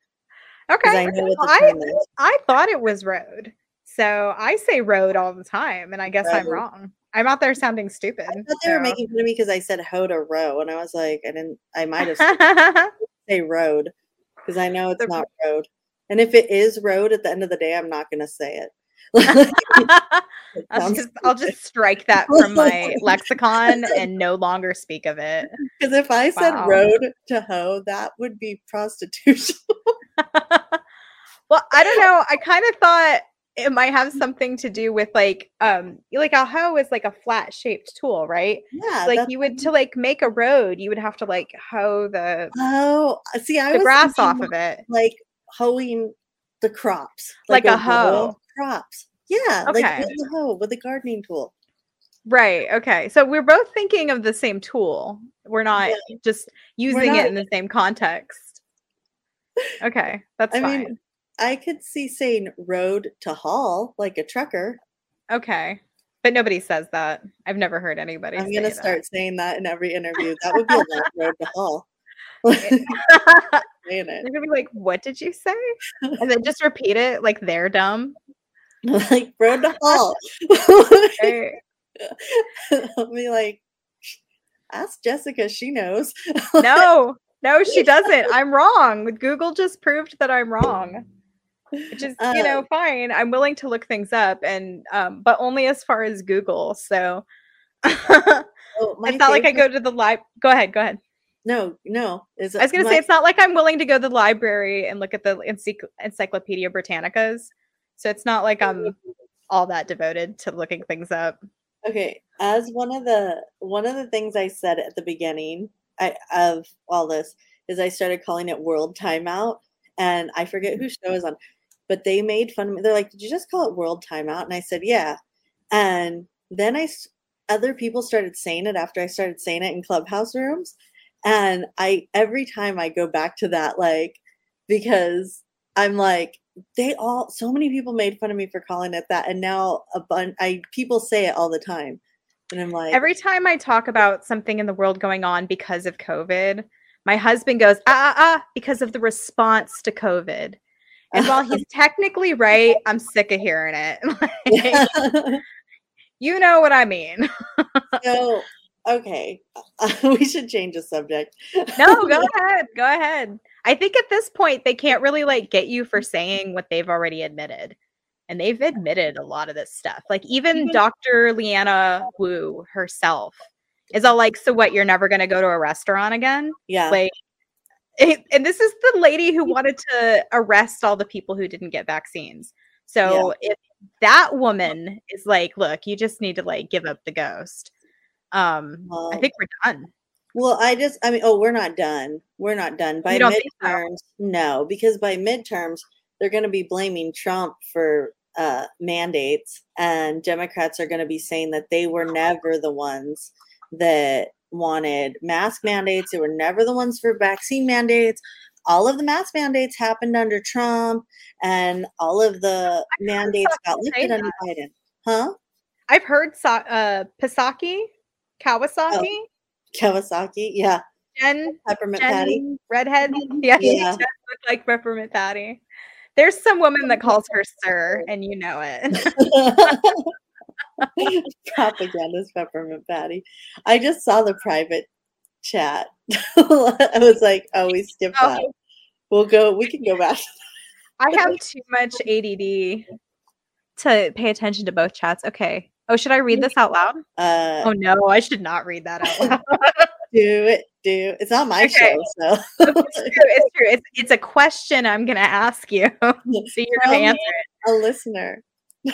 Okay, I know well, I. I thought it was road, so I say road all the time, and I guess I'm wrong. I'm out there sounding stupid. I thought they were making fun of me because I said hoe to row, and I was like, I didn't. I might have said say road because I know it's The- not road. And if it is road at the end of the day, I'm not gonna say it. I'll just, I'll just strike that from my lexicon and no longer speak of it. Because if I said Wow. road to hoe, that would be prostitution. well, I don't know. I kind of thought it might have something to do with like um like a hoe is like a flat shaped tool, right? yeah. like you would to like make a road, you would have to like hoe the oh, see, I the grass off of it. like hoeing the crops, Like a row hoe. crops. Yeah, like Okay. with the hoe with a gardening tool. Right. Okay. So we're both thinking of the same tool. We're not just using not- it in the same context. Okay, that's I fine. mean, I could see saying road to haul like a trucker. okay. But nobody says that. I've never heard anybody I'm gonna that. start saying that in every interview. That would be a road to haul. Saying They're it. gonna be like, "What did you say?" And then just repeat it like they're dumb. like road to. Right? I'll be like, ask Jessica, she knows. No, no, she doesn't. I'm wrong. Google just proved that I'm wrong. Which is, you know, Um, fine. I'm willing to look things up, and um, but only as far as Google. So it's Oh, my not like I go to the live. Go ahead. Go ahead. No, no. Is I was gonna say it's not like I'm willing to go to the library and look at the encycl- Encyclopedia Britannicas. So it's not like I'm all that devoted to looking things up. Okay, as one of the one of the things I said at the beginning I, of all this is I started calling it World Timeout, and I forget mm-hmm. who show is on, but they made fun of me. They're like, "Did you just call it World Timeout?" And I said, "Yeah." And then I other people started saying it after I started saying it in clubhouse rooms, and I every time I go back to that like because I'm like they all so many people made fun of me for calling it that and now a bunch i people say it all the time and i'm like Every time I talk about something in the world going on because of COVID, my husband goes, ah, ah, ah, because of the response to COVID. And while he's technically right, I'm sick of hearing it. Like, you know what I mean. so okay we should change the subject No, go ahead. Go ahead. I think at this point, they can't really like get you for saying what they've already admitted. And they've admitted a lot of this stuff. Like even Dr. Leanna Wu herself is all like, so what, you're never going to go to a restaurant again? yeah Like, it, and this is the lady who wanted to arrest all the people who didn't get vaccines. So if that woman is like, look, you just need to like give up the ghost. Um, well, I think we're done. well i just i mean oh we're not done. We're not done. By don't so? midterms no because by midterms they're going to be blaming trump for uh mandates and democrats are going to be saying that they were never the ones that wanted mask mandates. They were never the ones for vaccine mandates. All of the mask mandates happened under trump and all of the mandates got lifted under biden. Huh? I've heard Sa- uh, Psaki, Kawasaki, oh, kawasaki yeah Jen, peppermint patty redhead. Yeah, yeah. Like peppermint patty. There's some woman that calls her sir, and you know it. Propagandist peppermint patty. I just saw the private chat. I was like, oh, we skipped Oh. that. We'll go. We can go back. I have too much ADD to pay attention to both chats. Okay. Oh, should I read this out loud? Uh, Oh no, I should not read that out loud. do it. Do it's not my Okay. show, so it's true. It's true. It's, it's a question I'm gonna ask you. so you're gonna From answer a listener.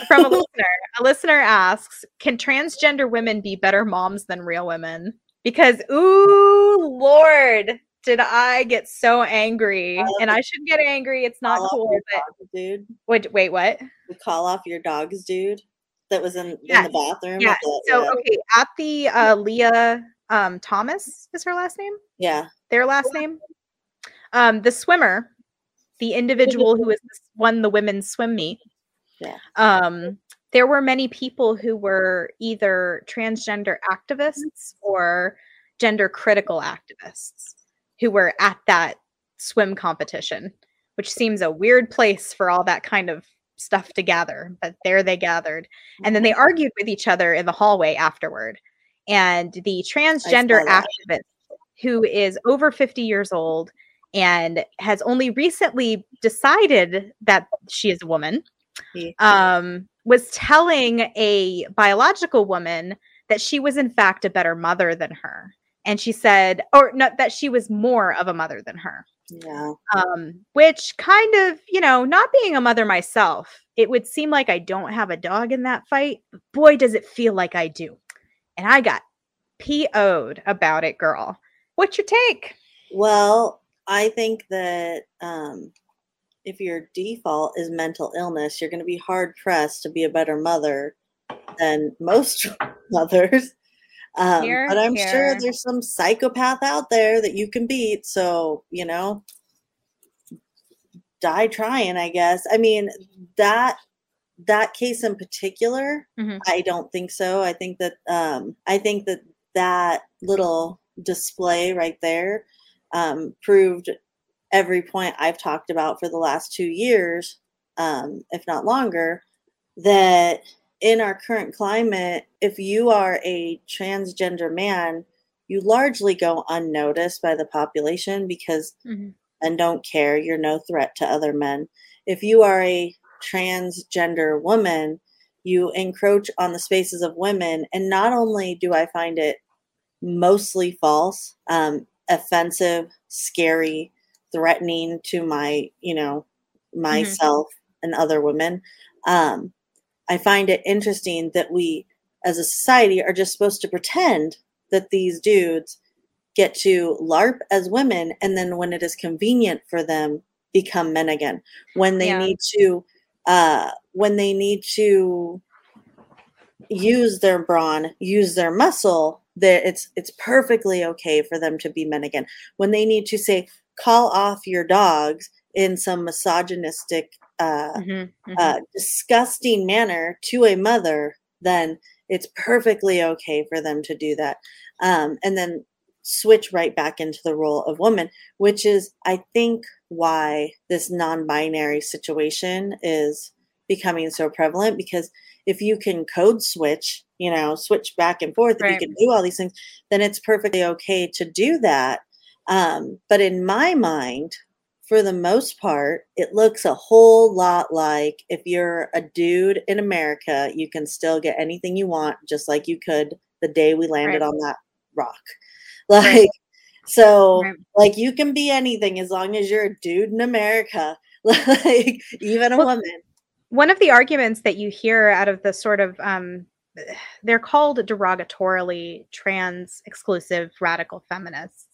from a listener. A listener asks, "Can transgender women be better moms than real women?" Because, ooh, Lord, did I get so angry? love And. I should get angry. It's not cool. dogs, dude. wait, wait, what? We call off your dogs, dude. That was in, in the bathroom. Yeah. the- So yeah. okay, at the uh, Lia um, Thomas is her last name. yeah. Their last name. Um, the swimmer, the individual who has won the women's swim meet. Yeah. Um, there were many people who were either transgender activists or gender critical activists who were at that swim competition, which seems a weird place for all that kind of stuff to gather. But there they gathered. And then they argued with each other in the hallway afterward. And the transgender activist, who is over 50 years old and has only recently decided that she is a woman, um, was telling a biological woman that she was, in fact, a better mother than her. And she said, or not that she was more of a mother than her Yeah. um, which kind of, you know, not being a mother myself, it would seem like I don't have a dog in that fight. But boy, does it feel like I do. And I got PO'd about it, girl. What's your take? Well, I think that um, if your default is mental illness, you're going to be hard pressed to be a better mother than most mothers. Um, Here, but I'm sure there's some psychopath out there that you can beat. So, you know, die trying, I guess. I mean, that that case in particular, Mhm. I don't think so. I think that um, I think that that little display right there um, proved every point I've talked about for the last two years, um, if not longer, that in our current climate, if you are a transgender man, you largely go unnoticed by the population because Mhm. and don't care. You're no threat to other men. If you are a transgender woman, you encroach on the spaces of women. And not only do I find it mostly false, um, offensive, scary, threatening to my, you know, myself and other women, um, I find it interesting that we as a society are just supposed to pretend that these dudes get to LARP as women, and then when it is convenient for them, become men again. When they Yeah. need to, uh, when they need to use their brawn, use their muscle, that it's it's perfectly okay for them to be men again. When they need to say, call off your dogs in some misogynistic, uh, Mhm, mhm. uh, disgusting manner to a mother, then it's perfectly okay for them to do that. Um, and then switch right back into the role of woman, which is, I think, why this non binary situation is becoming so prevalent. Because if you can code switch, you know, switch back and forth, if you can do all these things, then it's perfectly okay to do that. Um, but in my mind, for the most part, it looks a whole lot like if you're a dude in America, you can still get anything you want, just like you could the day we landed Right. on that rock. Like, so, Right. like, you can be anything as long as you're a dude in America, like, even a Well, woman. one of the arguments that you hear out of the sort of um, they're called derogatorily trans exclusive radical feminists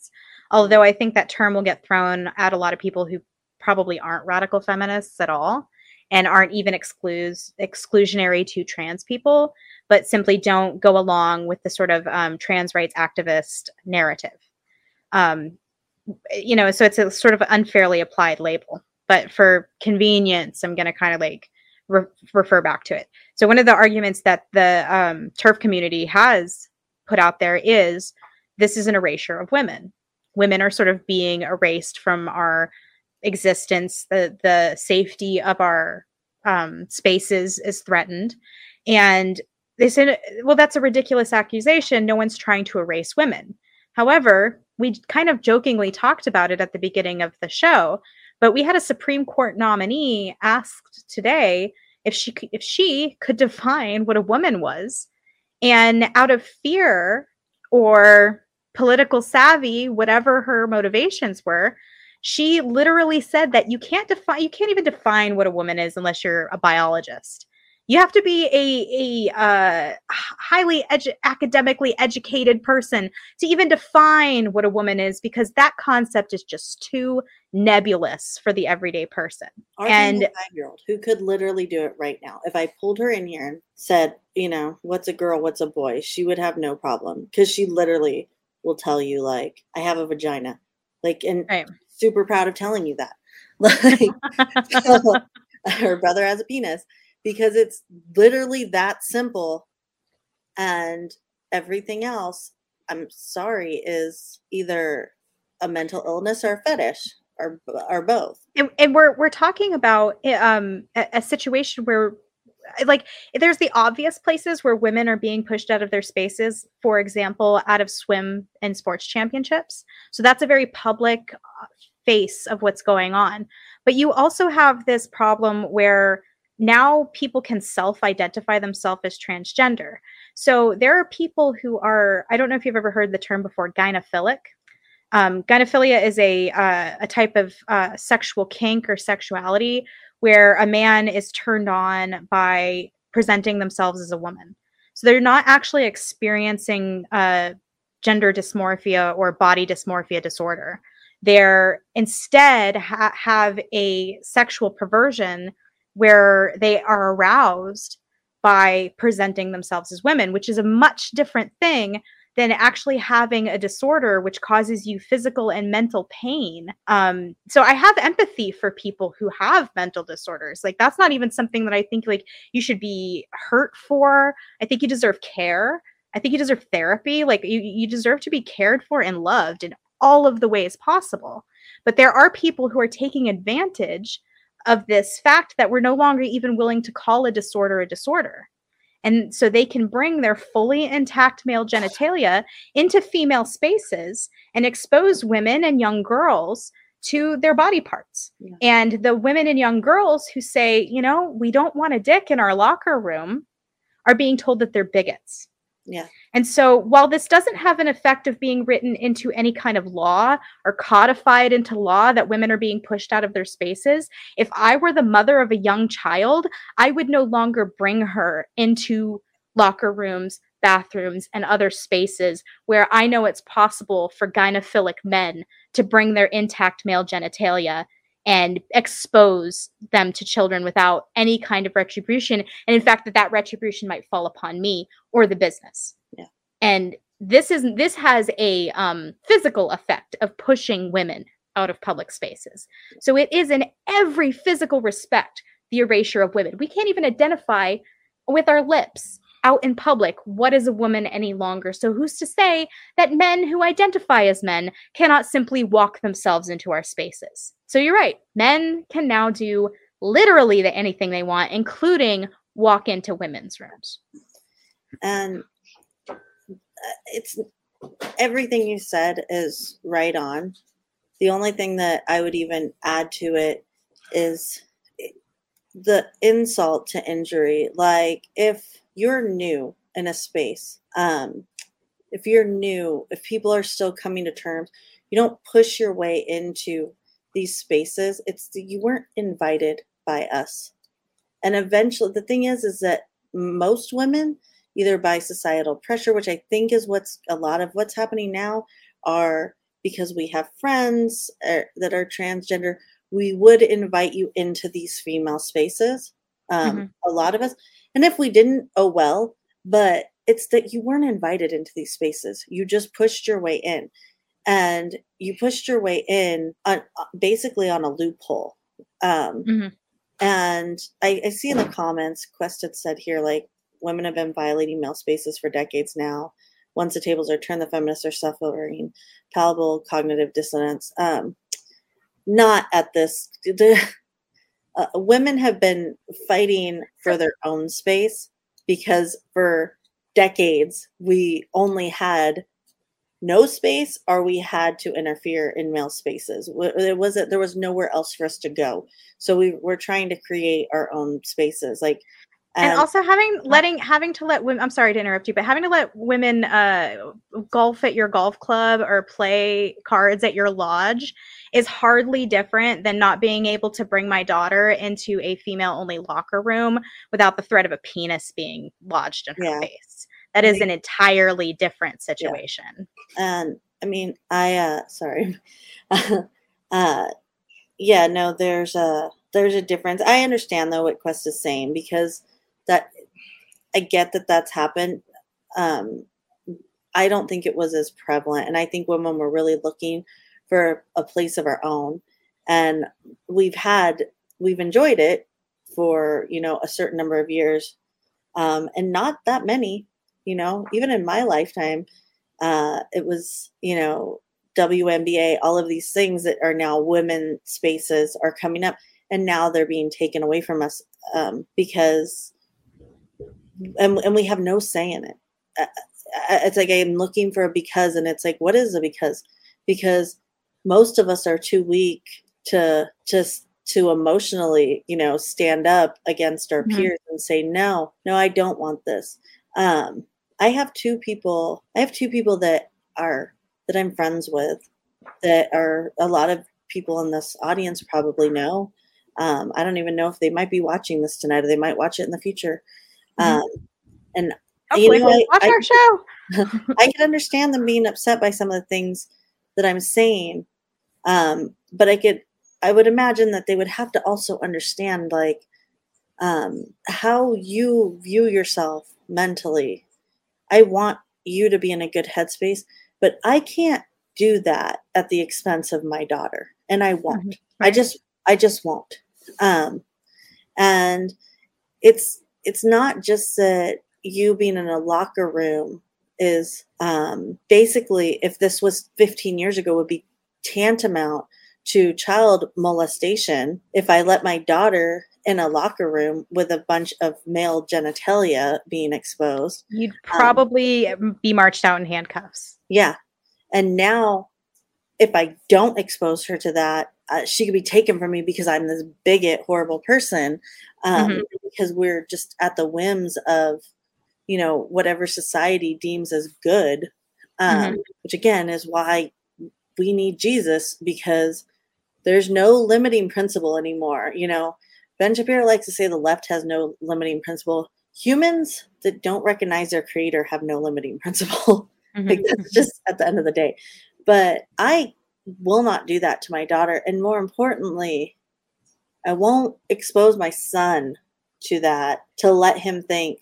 although i think that term will get thrown at a lot of people who probably aren't radical feminists at all and aren't even exclus- exclusionary to trans people but simply don't go along with the sort of um, trans rights activist narrative um, you know so it's a sort of unfairly applied label but for convenience i'm going to kind of like re- refer back to it. So one of the arguments that the um, TERF community has put out there is this is an erasure of women. Women are sort of being erased from our existence. The the safety of our um, spaces is threatened, and they said, "Well, that's a ridiculous accusation. No one's trying to erase women." However, we kind of jokingly talked about it at the beginning of the show, but we had a Supreme Court nominee asked today if she if she could define what a woman was, and out of fear or political savvy, whatever her motivations were, she literally said that you can't define you can't even define what a woman is unless you're a biologist. You have to be a, a uh, highly edu- academically educated person to even define what a woman is because that concept is just too nebulous for the everyday person. Our and five year old who could literally do it right now. If I pulled her in here and said, you know, what's a girl, what's a boy, she would have no problem because she literally will tell you, like, I have a vagina. Like, and right. super proud of telling you that. Like, so, her brother has a penis because it's literally that simple. And everything else, I'm sorry, is either a mental illness or a fetish or, or both. And, and we're, we're talking about eh, um, a, a situation where like there's the obvious places where women are being pushed out of their spaces for example out of swim and sports championships. So that's a very public uh, face of what's going on. But you also have this problem where now people can self-identify themselves as transgender. So there are people who are i don't know if you've ever heard the term before gynophilic. Um, gynophilia is a uh, a type of uh, sexual kink or sexuality where a man is turned on by presenting themselves as a woman. So they're not actually experiencing uh, gender dysmorphia or body dysmorphia disorder. They're instead ha- have a sexual perversion where they are aroused by presenting themselves as women, which is a much different thing than actually having a disorder which causes you physical and mental pain. Um, so I have empathy for people who have mental disorders. Like that's not even something that I think like you should be hurt for. I think you deserve care. I think you deserve therapy. Like you, you deserve to be cared for and loved in all of the ways possible. But there are people who are taking advantage of this fact that we're no longer even willing to call a disorder a disorder. And so they can bring their fully intact male genitalia into female spaces and expose women and young girls to their body parts. Yeah. And the women and young girls who say, you know, we don't want a dick in our locker room are being told that they're bigots. Yeah. And so while this doesn't have an effect of being written into any kind of law or codified into law that women are being pushed out of their spaces, if I were the mother of a young child, I would no longer bring her into locker rooms, bathrooms, and other spaces where I know it's possible for gynophilic men to bring their intact male genitalia and expose them to children without any kind of retribution. And in fact that that retribution might fall upon me or the business. Yeah. And this is this has a um, physical effect of pushing women out of public spaces. So it is in every physical respect the erasure of women. We can't even identify with our lips out in public what is a woman any longer. So who's to say that men who identify as men cannot simply walk themselves into our spaces? So you're right. Men can now do literally the, anything they want, including walk into women's rooms. And uh, it's everything you said is right on. The only thing that I would even add to it is the insult to injury. Like if you're new in a space, um, if you're new, if people are still coming to terms, you don't push your way into these spaces. It's you weren't invited by us. And eventually the thing is is that most women either by societal pressure, which I think is what's a lot of what's happening now are because we have friends er, that are transgender, we would invite you into these female spaces. Um, mm-hmm. A lot of us, and if we didn't, oh well, but it's that you weren't invited into these spaces. You just pushed your way in. And you pushed your way in on, uh, basically on a loophole. Um, mm-hmm. And I, I see in the comments, Quest had said here, like, women have been violating male spaces for decades now. Once the tables are turned, the feminists are suffering palpable cognitive dissonance. Um, not at this. Uh, women have been fighting for their own space because for decades we only had no space or we had to interfere in male spaces. It wasn't there was nowhere else for us to go. So we were trying to create our own spaces. Like and, and, also having letting having to let women i'm sorry to interrupt you but having to let women uh golf at your golf club or play cards at your lodge is hardly different than not being able to bring my daughter into a female only locker room without the threat of a penis being lodged in her yeah. face. That is an entirely different situation. Yeah. and i mean i uh sorry. Uh yeah no there's a there's a difference. I understand though what quest is saying because that I get that that's happened. Um, I don't think it was as prevalent, and I think women were really looking for a place of our own, and we've had we've enjoyed it for you know a certain number of years, um, and not that many. You know, even in my lifetime, uh, it was you know WNBA, all of these things that are now women spaces are coming up, and now they're being taken away from us um, because and, and we have no say in it. Uh, uh, it's like I'm looking for a because, and it's like, what is a because? Because most of us are too weak to just to emotionally, you know, stand up against our mm-hmm. peers and say, no, no, I don't want this. Um, I have two people. I have two people that are that I'm friends with that are a lot of people in this audience probably know. Um, I don't even know if they might be watching this tonight or they might watch it in the future. Mm-hmm. Um, and you know, I, watch I, our show. I can understand them being upset by some of the things that I'm saying, um, but I could, I would imagine that they would have to also understand like um, how you view yourself mentally. I want you to be in a good headspace, but I can't do that at the expense of my daughter, and I won't. Mm-hmm. I just, I just won't. Um, and it's it's not just that you being in a locker room is um, basically, if this was 15 years ago, would be tantamount to child molestation if I let my daughter in a locker room with a bunch of male genitalia being exposed. You'd um, probably um, be marched out in handcuffs. Yeah. And now, if I don't expose her to that, uh, she could be taken from me because I'm this bigot, horrible person um, mm-hmm. because we're just at the whims of you know whatever society deems as good um, mm-hmm. which again is why we need jesus because there's no limiting principle anymore you know ben shapiro likes to say the left has no limiting principle humans that don't recognize their creator have no limiting principle mm-hmm. like that's just at the end of the day but i will not do that to my daughter and more importantly I won't expose my son to that to let him think,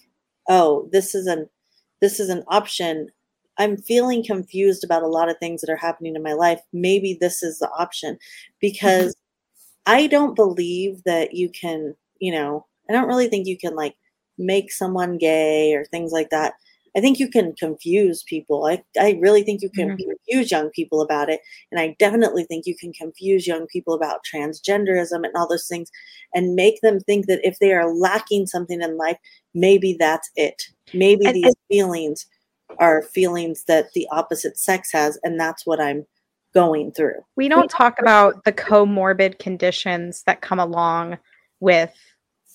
oh, this is an this is an option. I'm feeling confused about a lot of things that are happening in my life. Maybe this is the option because. I don't believe that you can, you know, I don't really think you can like make someone gay or things like that. I think you can confuse people. I, I really think you can mm-hmm. confuse young people about it. And I definitely think you can confuse young people about transgenderism and all those things and make them think that if they are lacking something in life, maybe that's it. Maybe these feelings are feelings that the opposite sex has. And that's what I'm going through. We don't talk about the comorbid conditions that come along with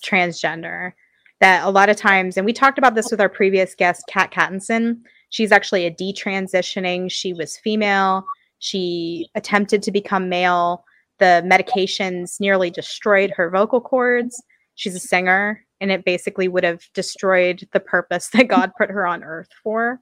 transgender that a lot of times, and we talked about this with our previous guest, Kat Cattinson. She's actually a detransitioning. She was female. She attempted to become male. The medications nearly destroyed her vocal cords. She's a singer, and it basically would have destroyed the purpose that God put her on earth for.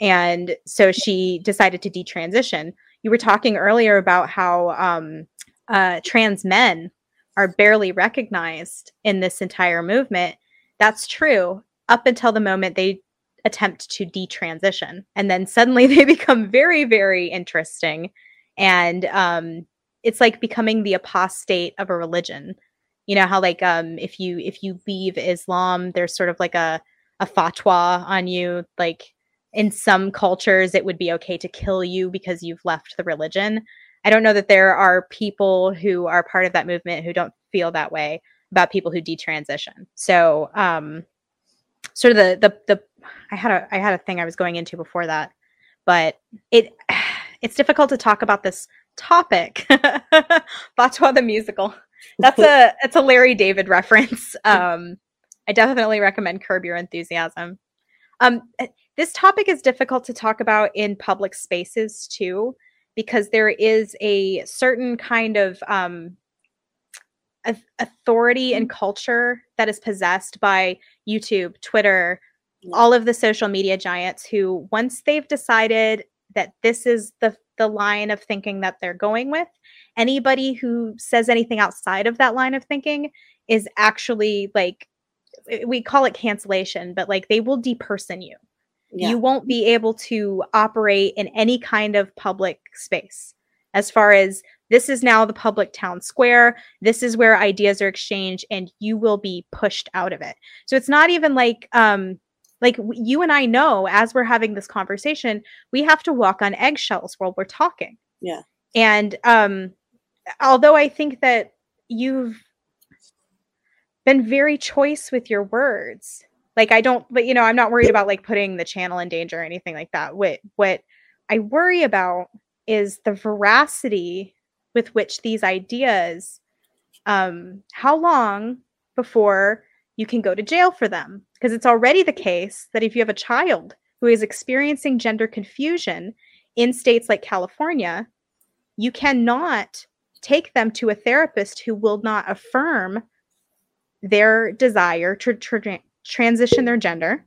And so she decided to detransition. You were talking earlier about how um, uh, trans men are barely recognized in this entire movement. That's true up until the moment they attempt to detransition. And then suddenly they become very, very interesting. And um, it's like becoming the apostate of a religion. You know how like um if you if you leave Islam, there's sort of like a a fatwa on you. Like in some cultures, it would be okay to kill you because you've left the religion. I don't know that there are people who are part of that movement who don't feel that way about people who detransition. So, um, sort of the the the I had a I had a thing I was going into before that, but it it's difficult to talk about this topic. Fatwa the musical. That's a it's a Larry David reference. Um, I definitely recommend Curb Your Enthusiasm. Um, this topic is difficult to talk about in public spaces too, because there is a certain kind of um, authority and mm-hmm. culture that is possessed by YouTube, Twitter, all of the social media giants who once they've decided that this is the the line of thinking that they're going with anybody who says anything outside of that line of thinking is actually like eh, we call it cancellation but like they will deperson you. Yeah. you won't be able to operate in any kind of public space as far as this is now the public town square this is where ideas are exchanged and you will be pushed out of it so it's not even like um like you and I know as we're having this conversation, we have to walk on eggshells while we're talking. Yeah. And um although I think that you've been very choice with your words. Like I don't but you know, I'm not worried about like putting the channel in danger or anything like that. What what I worry about is the veracity with which these ideas um how long before you can go to jail for them because it's already the case that if you have a child who is experiencing gender confusion in states like California, you cannot take them to a therapist who will not affirm their desire to tra- transition their gender.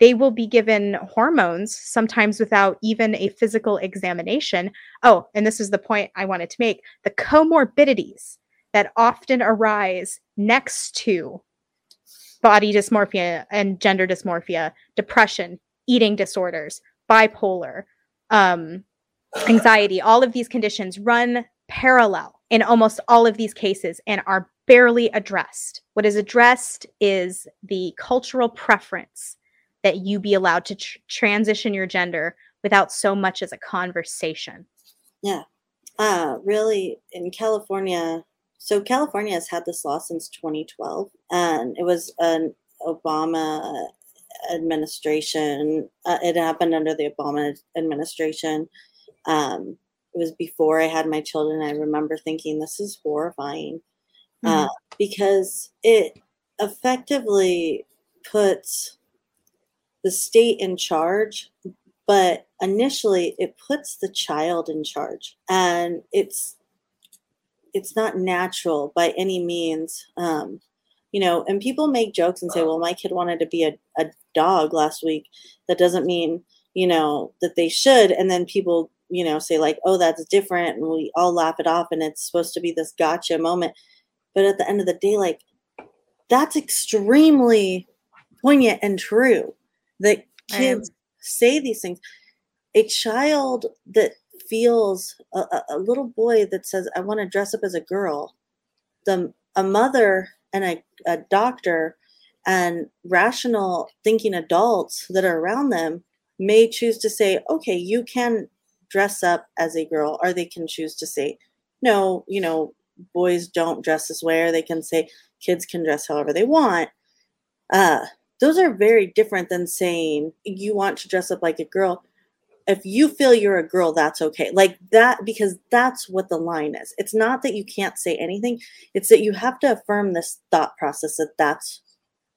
They will be given hormones, sometimes without even a physical examination. Oh, and this is the point I wanted to make the comorbidities that often arise next to body dysmorphia and gender dysmorphia, depression, eating disorders, bipolar, um, anxiety, all of these conditions run parallel in almost all of these cases and are barely addressed. What is addressed is the cultural preference that you be allowed to tr- transition your gender without so much as a conversation. Yeah. Uh, really, in California, so California has had this law since 2012, and it was an Obama administration. Uh, it happened under the Obama administration. Um, it was before I had my children. I remember thinking this is horrifying uh, mm-hmm. uh, because it effectively puts the state in charge, but initially it puts the child in charge, and it's it's not natural by any means. Um, you know, and people make jokes and say, well, my kid wanted to be a, a dog last week. That doesn't mean, you know, that they should. And then people, you know, say, like, oh, that's different. And we all laugh it off. And it's supposed to be this gotcha moment. But at the end of the day, like, that's extremely poignant and true that kids say these things. A child that feels a, a little boy that says, I want to dress up as a girl, the a mother and a, a doctor and rational thinking adults that are around them may choose to say, okay, you can dress up as a girl, or they can choose to say, no, you know, boys don't dress this way, or they can say kids can dress however they want. Uh, those are very different than saying you want to dress up like a girl. If you feel you're a girl that's okay. Like that because that's what the line is. It's not that you can't say anything. It's that you have to affirm this thought process that that's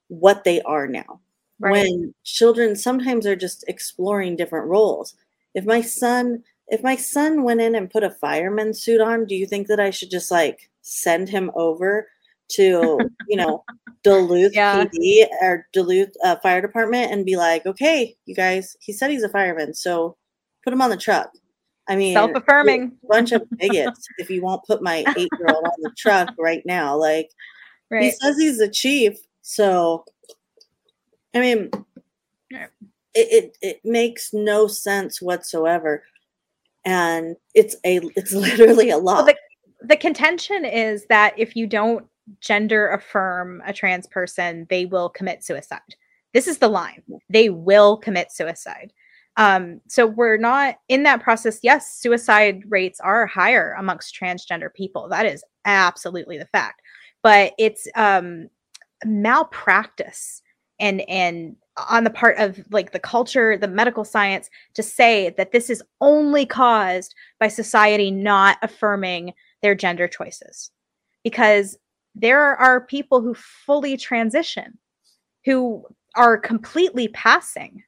what they are now. Right. when children sometimes are just exploring different roles. If my son if my son went in and put a fireman suit on do you think that i should just like send him over to you know Duluth yeah. PD or Duluth uh, Fire Department and be like, okay, you guys, he said he's a fireman, so put him on the truck. I mean, self affirming. Bunch of bigots. if you won't put my eight year old on the truck right now, like right. he says he's a chief, so I mean, it, it it makes no sense whatsoever, and it's a it's literally a lot. Well, the, the contention is that if you don't gender affirm a trans person, they will commit suicide. This is the line. They will commit suicide. Um, so we're not in that process. Yes, suicide rates are higher amongst transgender people. That is absolutely the fact. But it's um, malpractice and and on the part of like the culture, the medical science, to say that this is only caused by society not affirming their gender choices. Because there are people who fully transition who are completely passing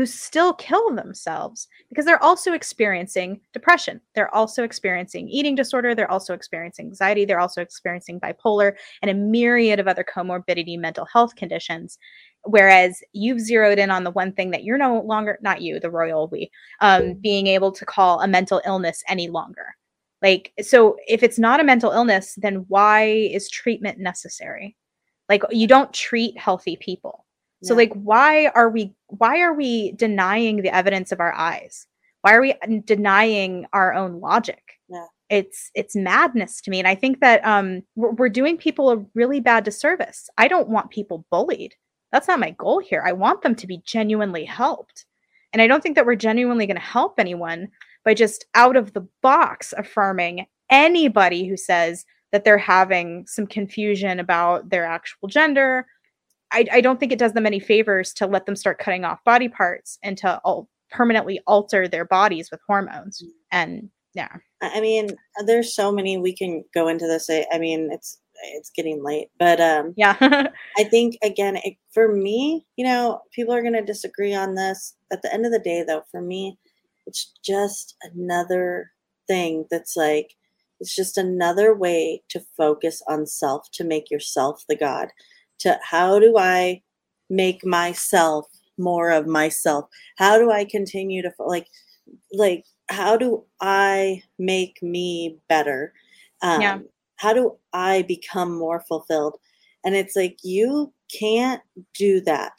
who still kill themselves because they're also experiencing depression. They're also experiencing eating disorder. They're also experiencing anxiety. They're also experiencing bipolar and a myriad of other comorbidity mental health conditions. Whereas you've zeroed in on the one thing that you're no longer, not you, the royal we, um, being able to call a mental illness any longer. Like, so if it's not a mental illness, then why is treatment necessary? Like, you don't treat healthy people so yeah. like why are we why are we denying the evidence of our eyes? Why are we denying our own logic? Yeah. It's it's madness to me and I think that um we're, we're doing people a really bad disservice. I don't want people bullied. That's not my goal here. I want them to be genuinely helped. And I don't think that we're genuinely going to help anyone by just out of the box affirming anybody who says that they're having some confusion about their actual gender I, I don't think it does them any favors to let them start cutting off body parts and to al- permanently alter their bodies with hormones. Mm. And yeah, I mean, there's so many we can go into this. I, I mean, it's it's getting late, but um, yeah, I think again, it, for me, you know, people are going to disagree on this. At the end of the day, though, for me, it's just another thing that's like it's just another way to focus on self to make yourself the god to how do I make myself more of myself? How do I continue to like like how do I make me better? Um, yeah. How do I become more fulfilled? And it's like you can't do that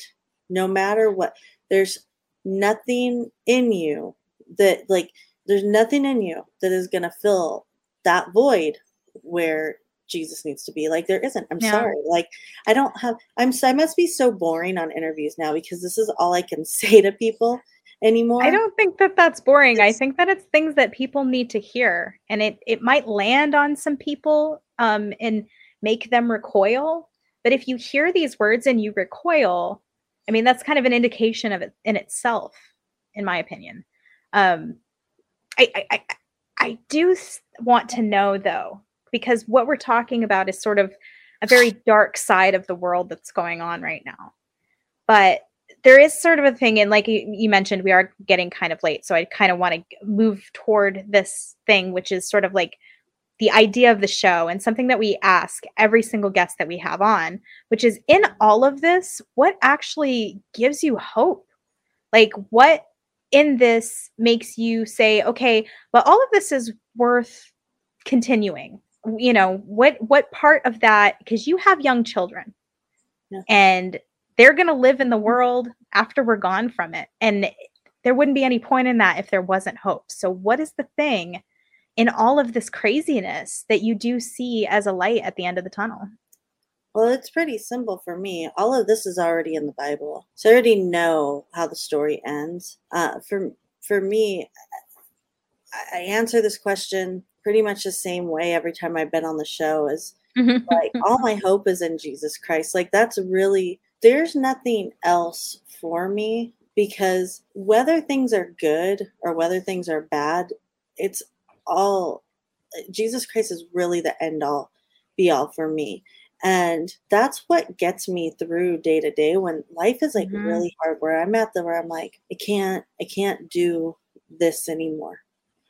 no matter what. There's nothing in you that like there's nothing in you that is going to fill that void where Jesus needs to be. Like there isn't. I'm yeah. sorry. Like I don't have I'm I must be so boring on interviews now because this is all I can say to people anymore. I don't think that that's boring. It's, I think that it's things that people need to hear and it it might land on some people um and make them recoil, but if you hear these words and you recoil, I mean that's kind of an indication of it in itself in my opinion. Um I I I, I do want to know though because what we're talking about is sort of a very dark side of the world that's going on right now. But there is sort of a thing, and like you mentioned, we are getting kind of late. So I kind of want to move toward this thing, which is sort of like the idea of the show and something that we ask every single guest that we have on, which is in all of this, what actually gives you hope? Like, what in this makes you say, okay, but all of this is worth continuing? you know what what part of that because you have young children yeah. and they're going to live in the mm-hmm. world after we're gone from it and there wouldn't be any point in that if there wasn't hope so what is the thing in all of this craziness that you do see as a light at the end of the tunnel well it's pretty simple for me all of this is already in the bible so i already know how the story ends uh, for for me I answer this question pretty much the same way every time I've been on the show is mm-hmm. like all my hope is in Jesus Christ. Like that's really there's nothing else for me because whether things are good or whether things are bad, it's all Jesus Christ is really the end all be all for me. And that's what gets me through day to day when life is like mm-hmm. really hard where I'm at the where I'm like, I can't I can't do this anymore.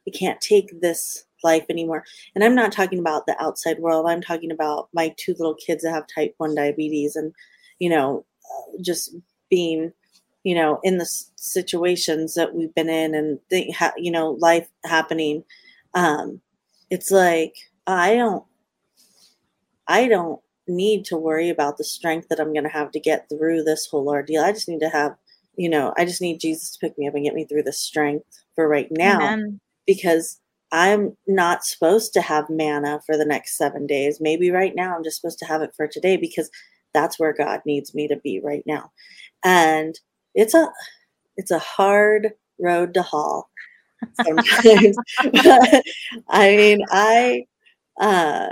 I can't take this life anymore. And I'm not talking about the outside world. I'm talking about my two little kids that have type 1 diabetes and, you know, uh, just being, you know, in the situations that we've been in and, the, ha- you know, life happening. Um, it's like, I don't, I don't need to worry about the strength that I'm going to have to get through this whole ordeal. I just need to have, you know, I just need Jesus to pick me up and get me through the strength for right now. Amen. Because I'm not supposed to have manna for the next seven days. Maybe right now I'm just supposed to have it for today because that's where God needs me to be right now. And it's a it's a hard road to haul sometimes. I mean, I uh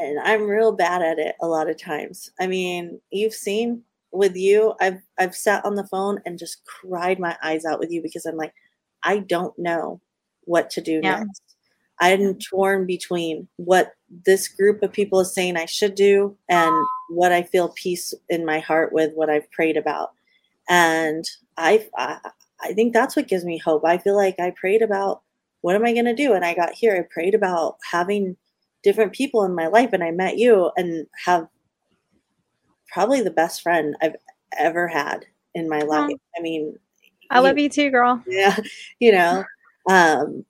and I'm real bad at it a lot of times. I mean, you've seen with you, I've I've sat on the phone and just cried my eyes out with you because I'm like, I don't know what to do yeah. next. I'm torn between what this group of people is saying I should do and what I feel peace in my heart with what I've prayed about. And I, I, I think that's what gives me hope. I feel like I prayed about what am I going to do? And I got here, I prayed about having different people in my life, and I met you and have probably the best friend I've ever had in my life. I mean, I love you too, girl. Yeah. You know, um,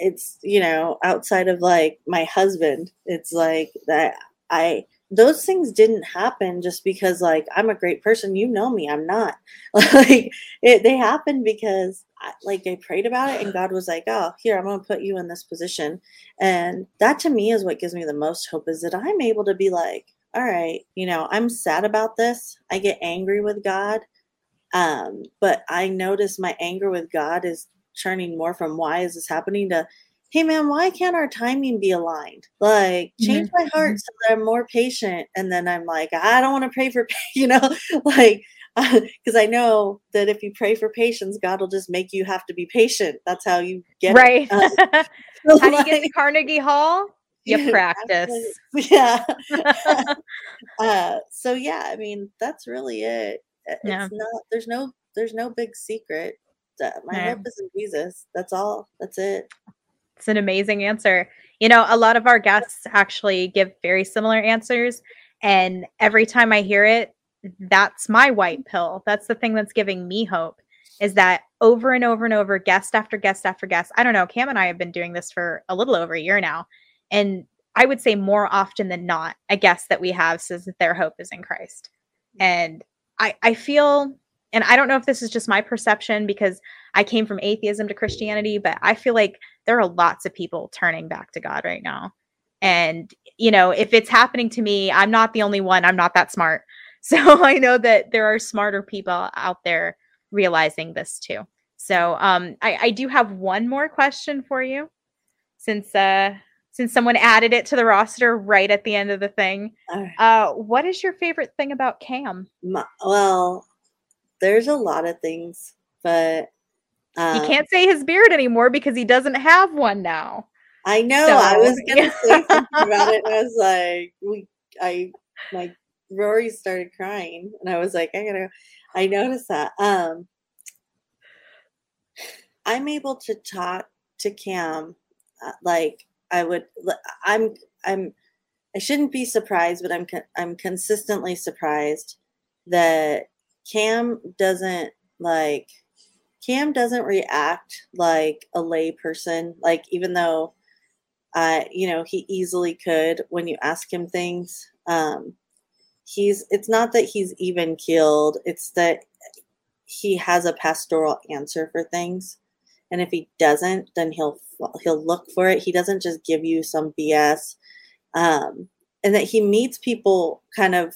it's, you know, outside of like my husband, it's like that I, those things didn't happen just because like I'm a great person. You know me, I'm not. like it, they happened because I, like I prayed about it and God was like, "Oh, here I'm to put you in this position." And that to me is what gives me the most hope is that I'm able to be like, "All right, you know, I'm sad about this. I get angry with God." Um, but I notice my anger with God is turning more from why is this happening to hey man, why can't our timing be aligned? Like, change mm-hmm. my heart mm-hmm. so that I'm more patient. And then I'm like, I don't want to pray for, you know, like, because I know that if you pray for patience, God will just make you have to be patient. That's how you get right. Um, so how do you get to Carnegie Hall? You practice. Yeah. uh, so yeah, I mean, that's really it. It's yeah. not. There's no. There's no big secret. My yeah. hope is in Jesus. That's all. That's it. It's an amazing answer. You know, a lot of our guests actually give very similar answers. And every time I hear it, that's my white pill. That's the thing that's giving me hope is that over and over and over, guest after guest after guest. I don't know. Cam and I have been doing this for a little over a year now. And I would say more often than not, a guest that we have says that their hope is in Christ. And I, I feel and I don't know if this is just my perception because I came from atheism to Christianity, but I feel like there are lots of people turning back to God right now. And, you know, if it's happening to me, I'm not the only one. I'm not that smart. So I know that there are smarter people out there realizing this too. So um, I, I do have one more question for you since uh, since someone added it to the roster right at the end of the thing. Uh, what is your favorite thing about Cam? My, well, there's a lot of things, but um, he can't say his beard anymore because he doesn't have one now. I know. So, I was gonna yeah. say something about it. I was like, we, I, my Rory started crying, and I was like, I gotta. I noticed that. Um, I'm able to talk to Cam, uh, like I would. I'm. I'm. I shouldn't be surprised, but I'm. I'm consistently surprised that Cam doesn't like Cam doesn't react like a lay person. Like even though uh, you know, he easily could when you ask him things. Um he's it's not that he's even killed, it's that he has a pastoral answer for things. And if he doesn't, then he'll he'll look for it. He doesn't just give you some BS. Um, and that he meets people kind of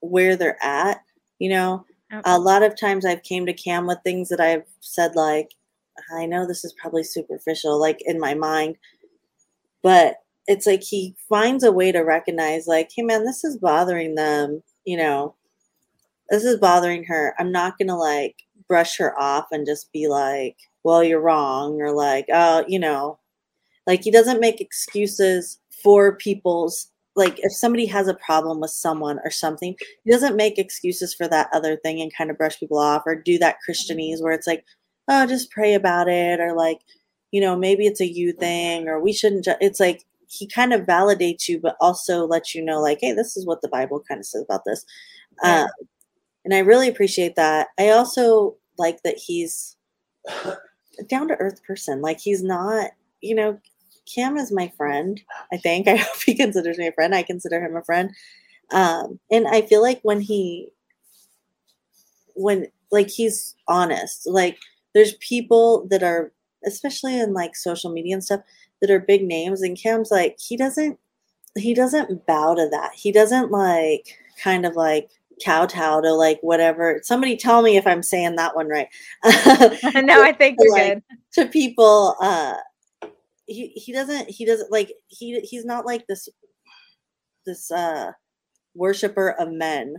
where they're at, you know. Okay. A lot of times I've came to Cam with things that I've said like, I know this is probably superficial, like in my mind, but it's like he finds a way to recognize, like, hey man, this is bothering them, you know, this is bothering her. I'm not gonna like brush her off and just be like, well, you're wrong, or like, oh, you know, like he doesn't make excuses for people's like if somebody has a problem with someone or something, he doesn't make excuses for that other thing and kind of brush people off or do that Christianese where it's like, oh, just pray about it or like, you know, maybe it's a you thing or we shouldn't. Ju-. It's like he kind of validates you, but also lets you know, like, hey, this is what the Bible kind of says about this. Yeah. Um, and I really appreciate that. I also like that he's a down to earth person. Like he's not, you know, Cam is my friend. I think. I hope he considers me a friend. I consider him a friend. Um, and I feel like when he, when like he's honest, like there's people that are, especially in like social media and stuff, that are big names, and Cam's like he doesn't, he doesn't bow to that. He doesn't like kind of like kowtow to like whatever. Somebody tell me if I'm saying that one right. no, I think you're like, good. To people, uh, he he doesn't he doesn't like he he's not like this this uh worshiper of men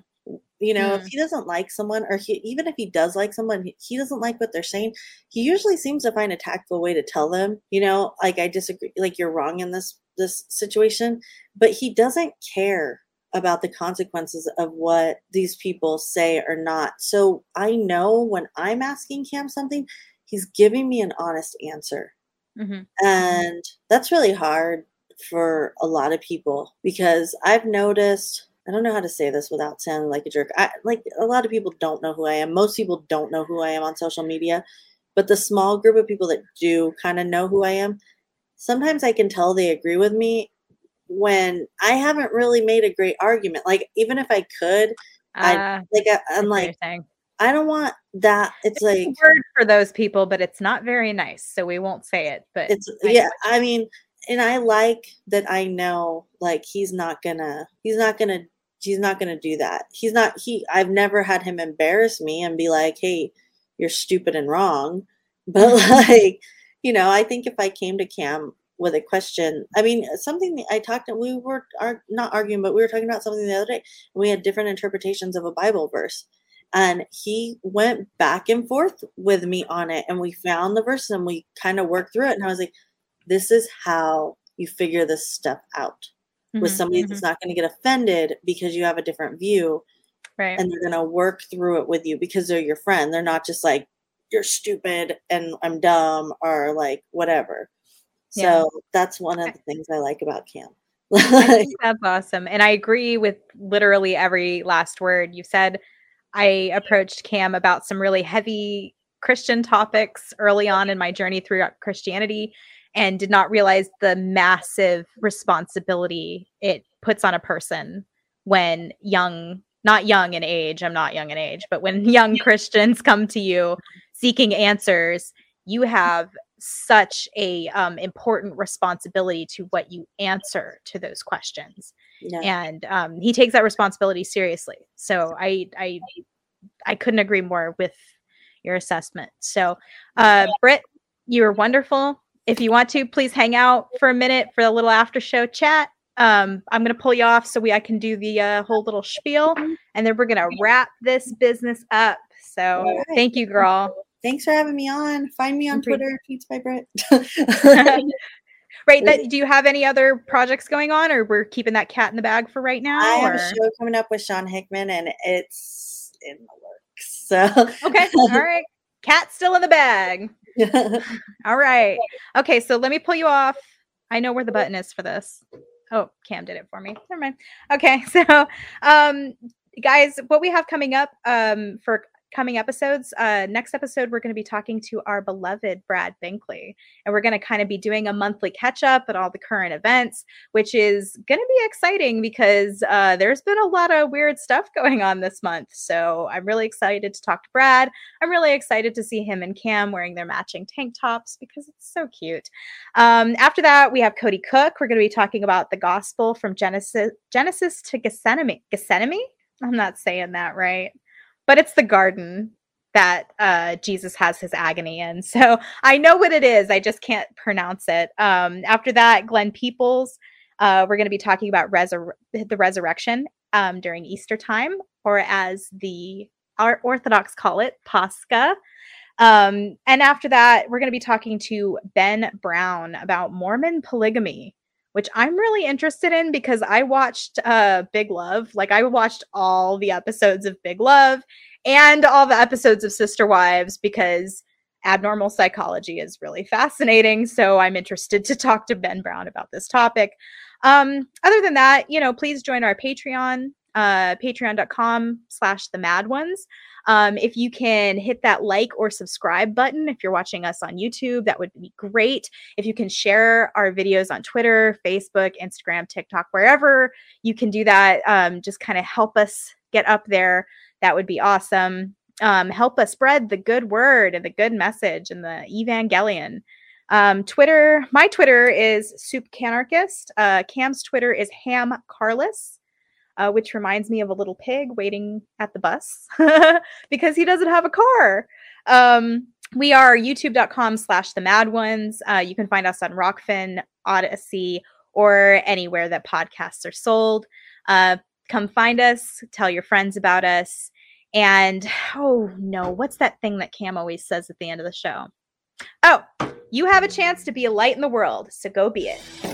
You know, mm. if he doesn't like someone, or he, even if he does like someone, he doesn't like what they're saying, he usually seems to find a tactful way to tell them, you know, like I disagree, like you're wrong in this this situation, but he doesn't care about the consequences of what these people say or not. So I know when I'm asking Cam something, he's giving me an honest answer. Mm-hmm. And that's really hard for a lot of people because I've noticed I don't know how to say this without sounding like a jerk. I like a lot of people don't know who I am. Most people don't know who I am on social media, but the small group of people that do kind of know who I am, sometimes I can tell they agree with me when I haven't really made a great argument. Like even if I could, uh, I ah, like I, am like I don't want that. It's, it's like word for those people, but it's not very nice, so we won't say it. But it's I yeah. I mean, and I like that I know like he's not gonna he's not gonna he's not gonna do that. He's not he I've never had him embarrass me and be like, hey, you're stupid and wrong. But mm-hmm. like, you know, I think if I came to Cam with a question, I mean, something I talked we were are not arguing, but we were talking about something the other day, and we had different interpretations of a Bible verse. And he went back and forth with me on it, and we found the verse and we kind of worked through it. And I was like, this is how you figure this stuff out mm-hmm, with somebody mm-hmm. that's not going to get offended because you have a different view right and they're going to work through it with you because they're your friend they're not just like you're stupid and i'm dumb or like whatever yeah. so that's one of the things i like about cam that's awesome and i agree with literally every last word you said i approached cam about some really heavy christian topics early on in my journey through christianity and did not realize the massive responsibility it puts on a person when young not young in age i'm not young in age but when young christians come to you seeking answers you have such a um, important responsibility to what you answer to those questions yeah. and um, he takes that responsibility seriously so i i i couldn't agree more with your assessment so uh britt you were wonderful if you want to, please hang out for a minute for a little after show chat. Um, I'm gonna pull you off so we I can do the uh, whole little spiel, and then we're gonna wrap this business up. So right. thank you, girl. Thanks for having me on. Find me on Twitter, tweets by Britt. right. That, do you have any other projects going on, or we're keeping that cat in the bag for right now? I have a show coming up with Sean Hickman, and it's in the works. So okay, all right. Cat still in the bag. All right. Okay, so let me pull you off. I know where the button is for this. Oh, Cam did it for me. Never mind. Okay, so um guys, what we have coming up um for coming episodes. Uh, next episode, we're going to be talking to our beloved Brad Binkley, and we're going to kind of be doing a monthly catch up at all the current events, which is going to be exciting because uh, there's been a lot of weird stuff going on this month. So I'm really excited to talk to Brad. I'm really excited to see him and Cam wearing their matching tank tops because it's so cute. Um, after that, we have Cody Cook. We're going to be talking about the gospel from Genesis Genesis to Gethsemane. Gethsemane? I'm not saying that right but it's the garden that uh, Jesus has his agony in. So I know what it is. I just can't pronounce it. Um, after that, Glenn Peoples, uh, we're going to be talking about resur- the resurrection um, during Easter time, or as the our Orthodox call it, Pascha. Um, and after that, we're going to be talking to Ben Brown about Mormon polygamy which I'm really interested in because I watched uh Big Love. Like I watched all the episodes of Big Love and all the episodes of Sister Wives because abnormal psychology is really fascinating. So I'm interested to talk to Ben Brown about this topic. Um, other than that, you know, please join our Patreon, uh, patreon.com slash the mad ones. Um, if you can hit that like or subscribe button if you're watching us on YouTube, that would be great. If you can share our videos on Twitter, Facebook, Instagram, TikTok, wherever you can do that, um, just kind of help us get up there. That would be awesome. Um, help us spread the good word and the good message and the evangelion. Um, Twitter, my Twitter is Soup Canarchist. Uh, Cam's Twitter is Ham Carless uh, which reminds me of a little pig waiting at the bus because he doesn't have a car. Um, we are youtube.com slash the mad ones. Uh, you can find us on Rokfin, Odysee, or anywhere that podcasts are sold. Uh, come find us, tell your friends about us. And oh no, what's that thing that Cam always says at the end of the show? Oh, you have a chance to be a light in the world, so go be it.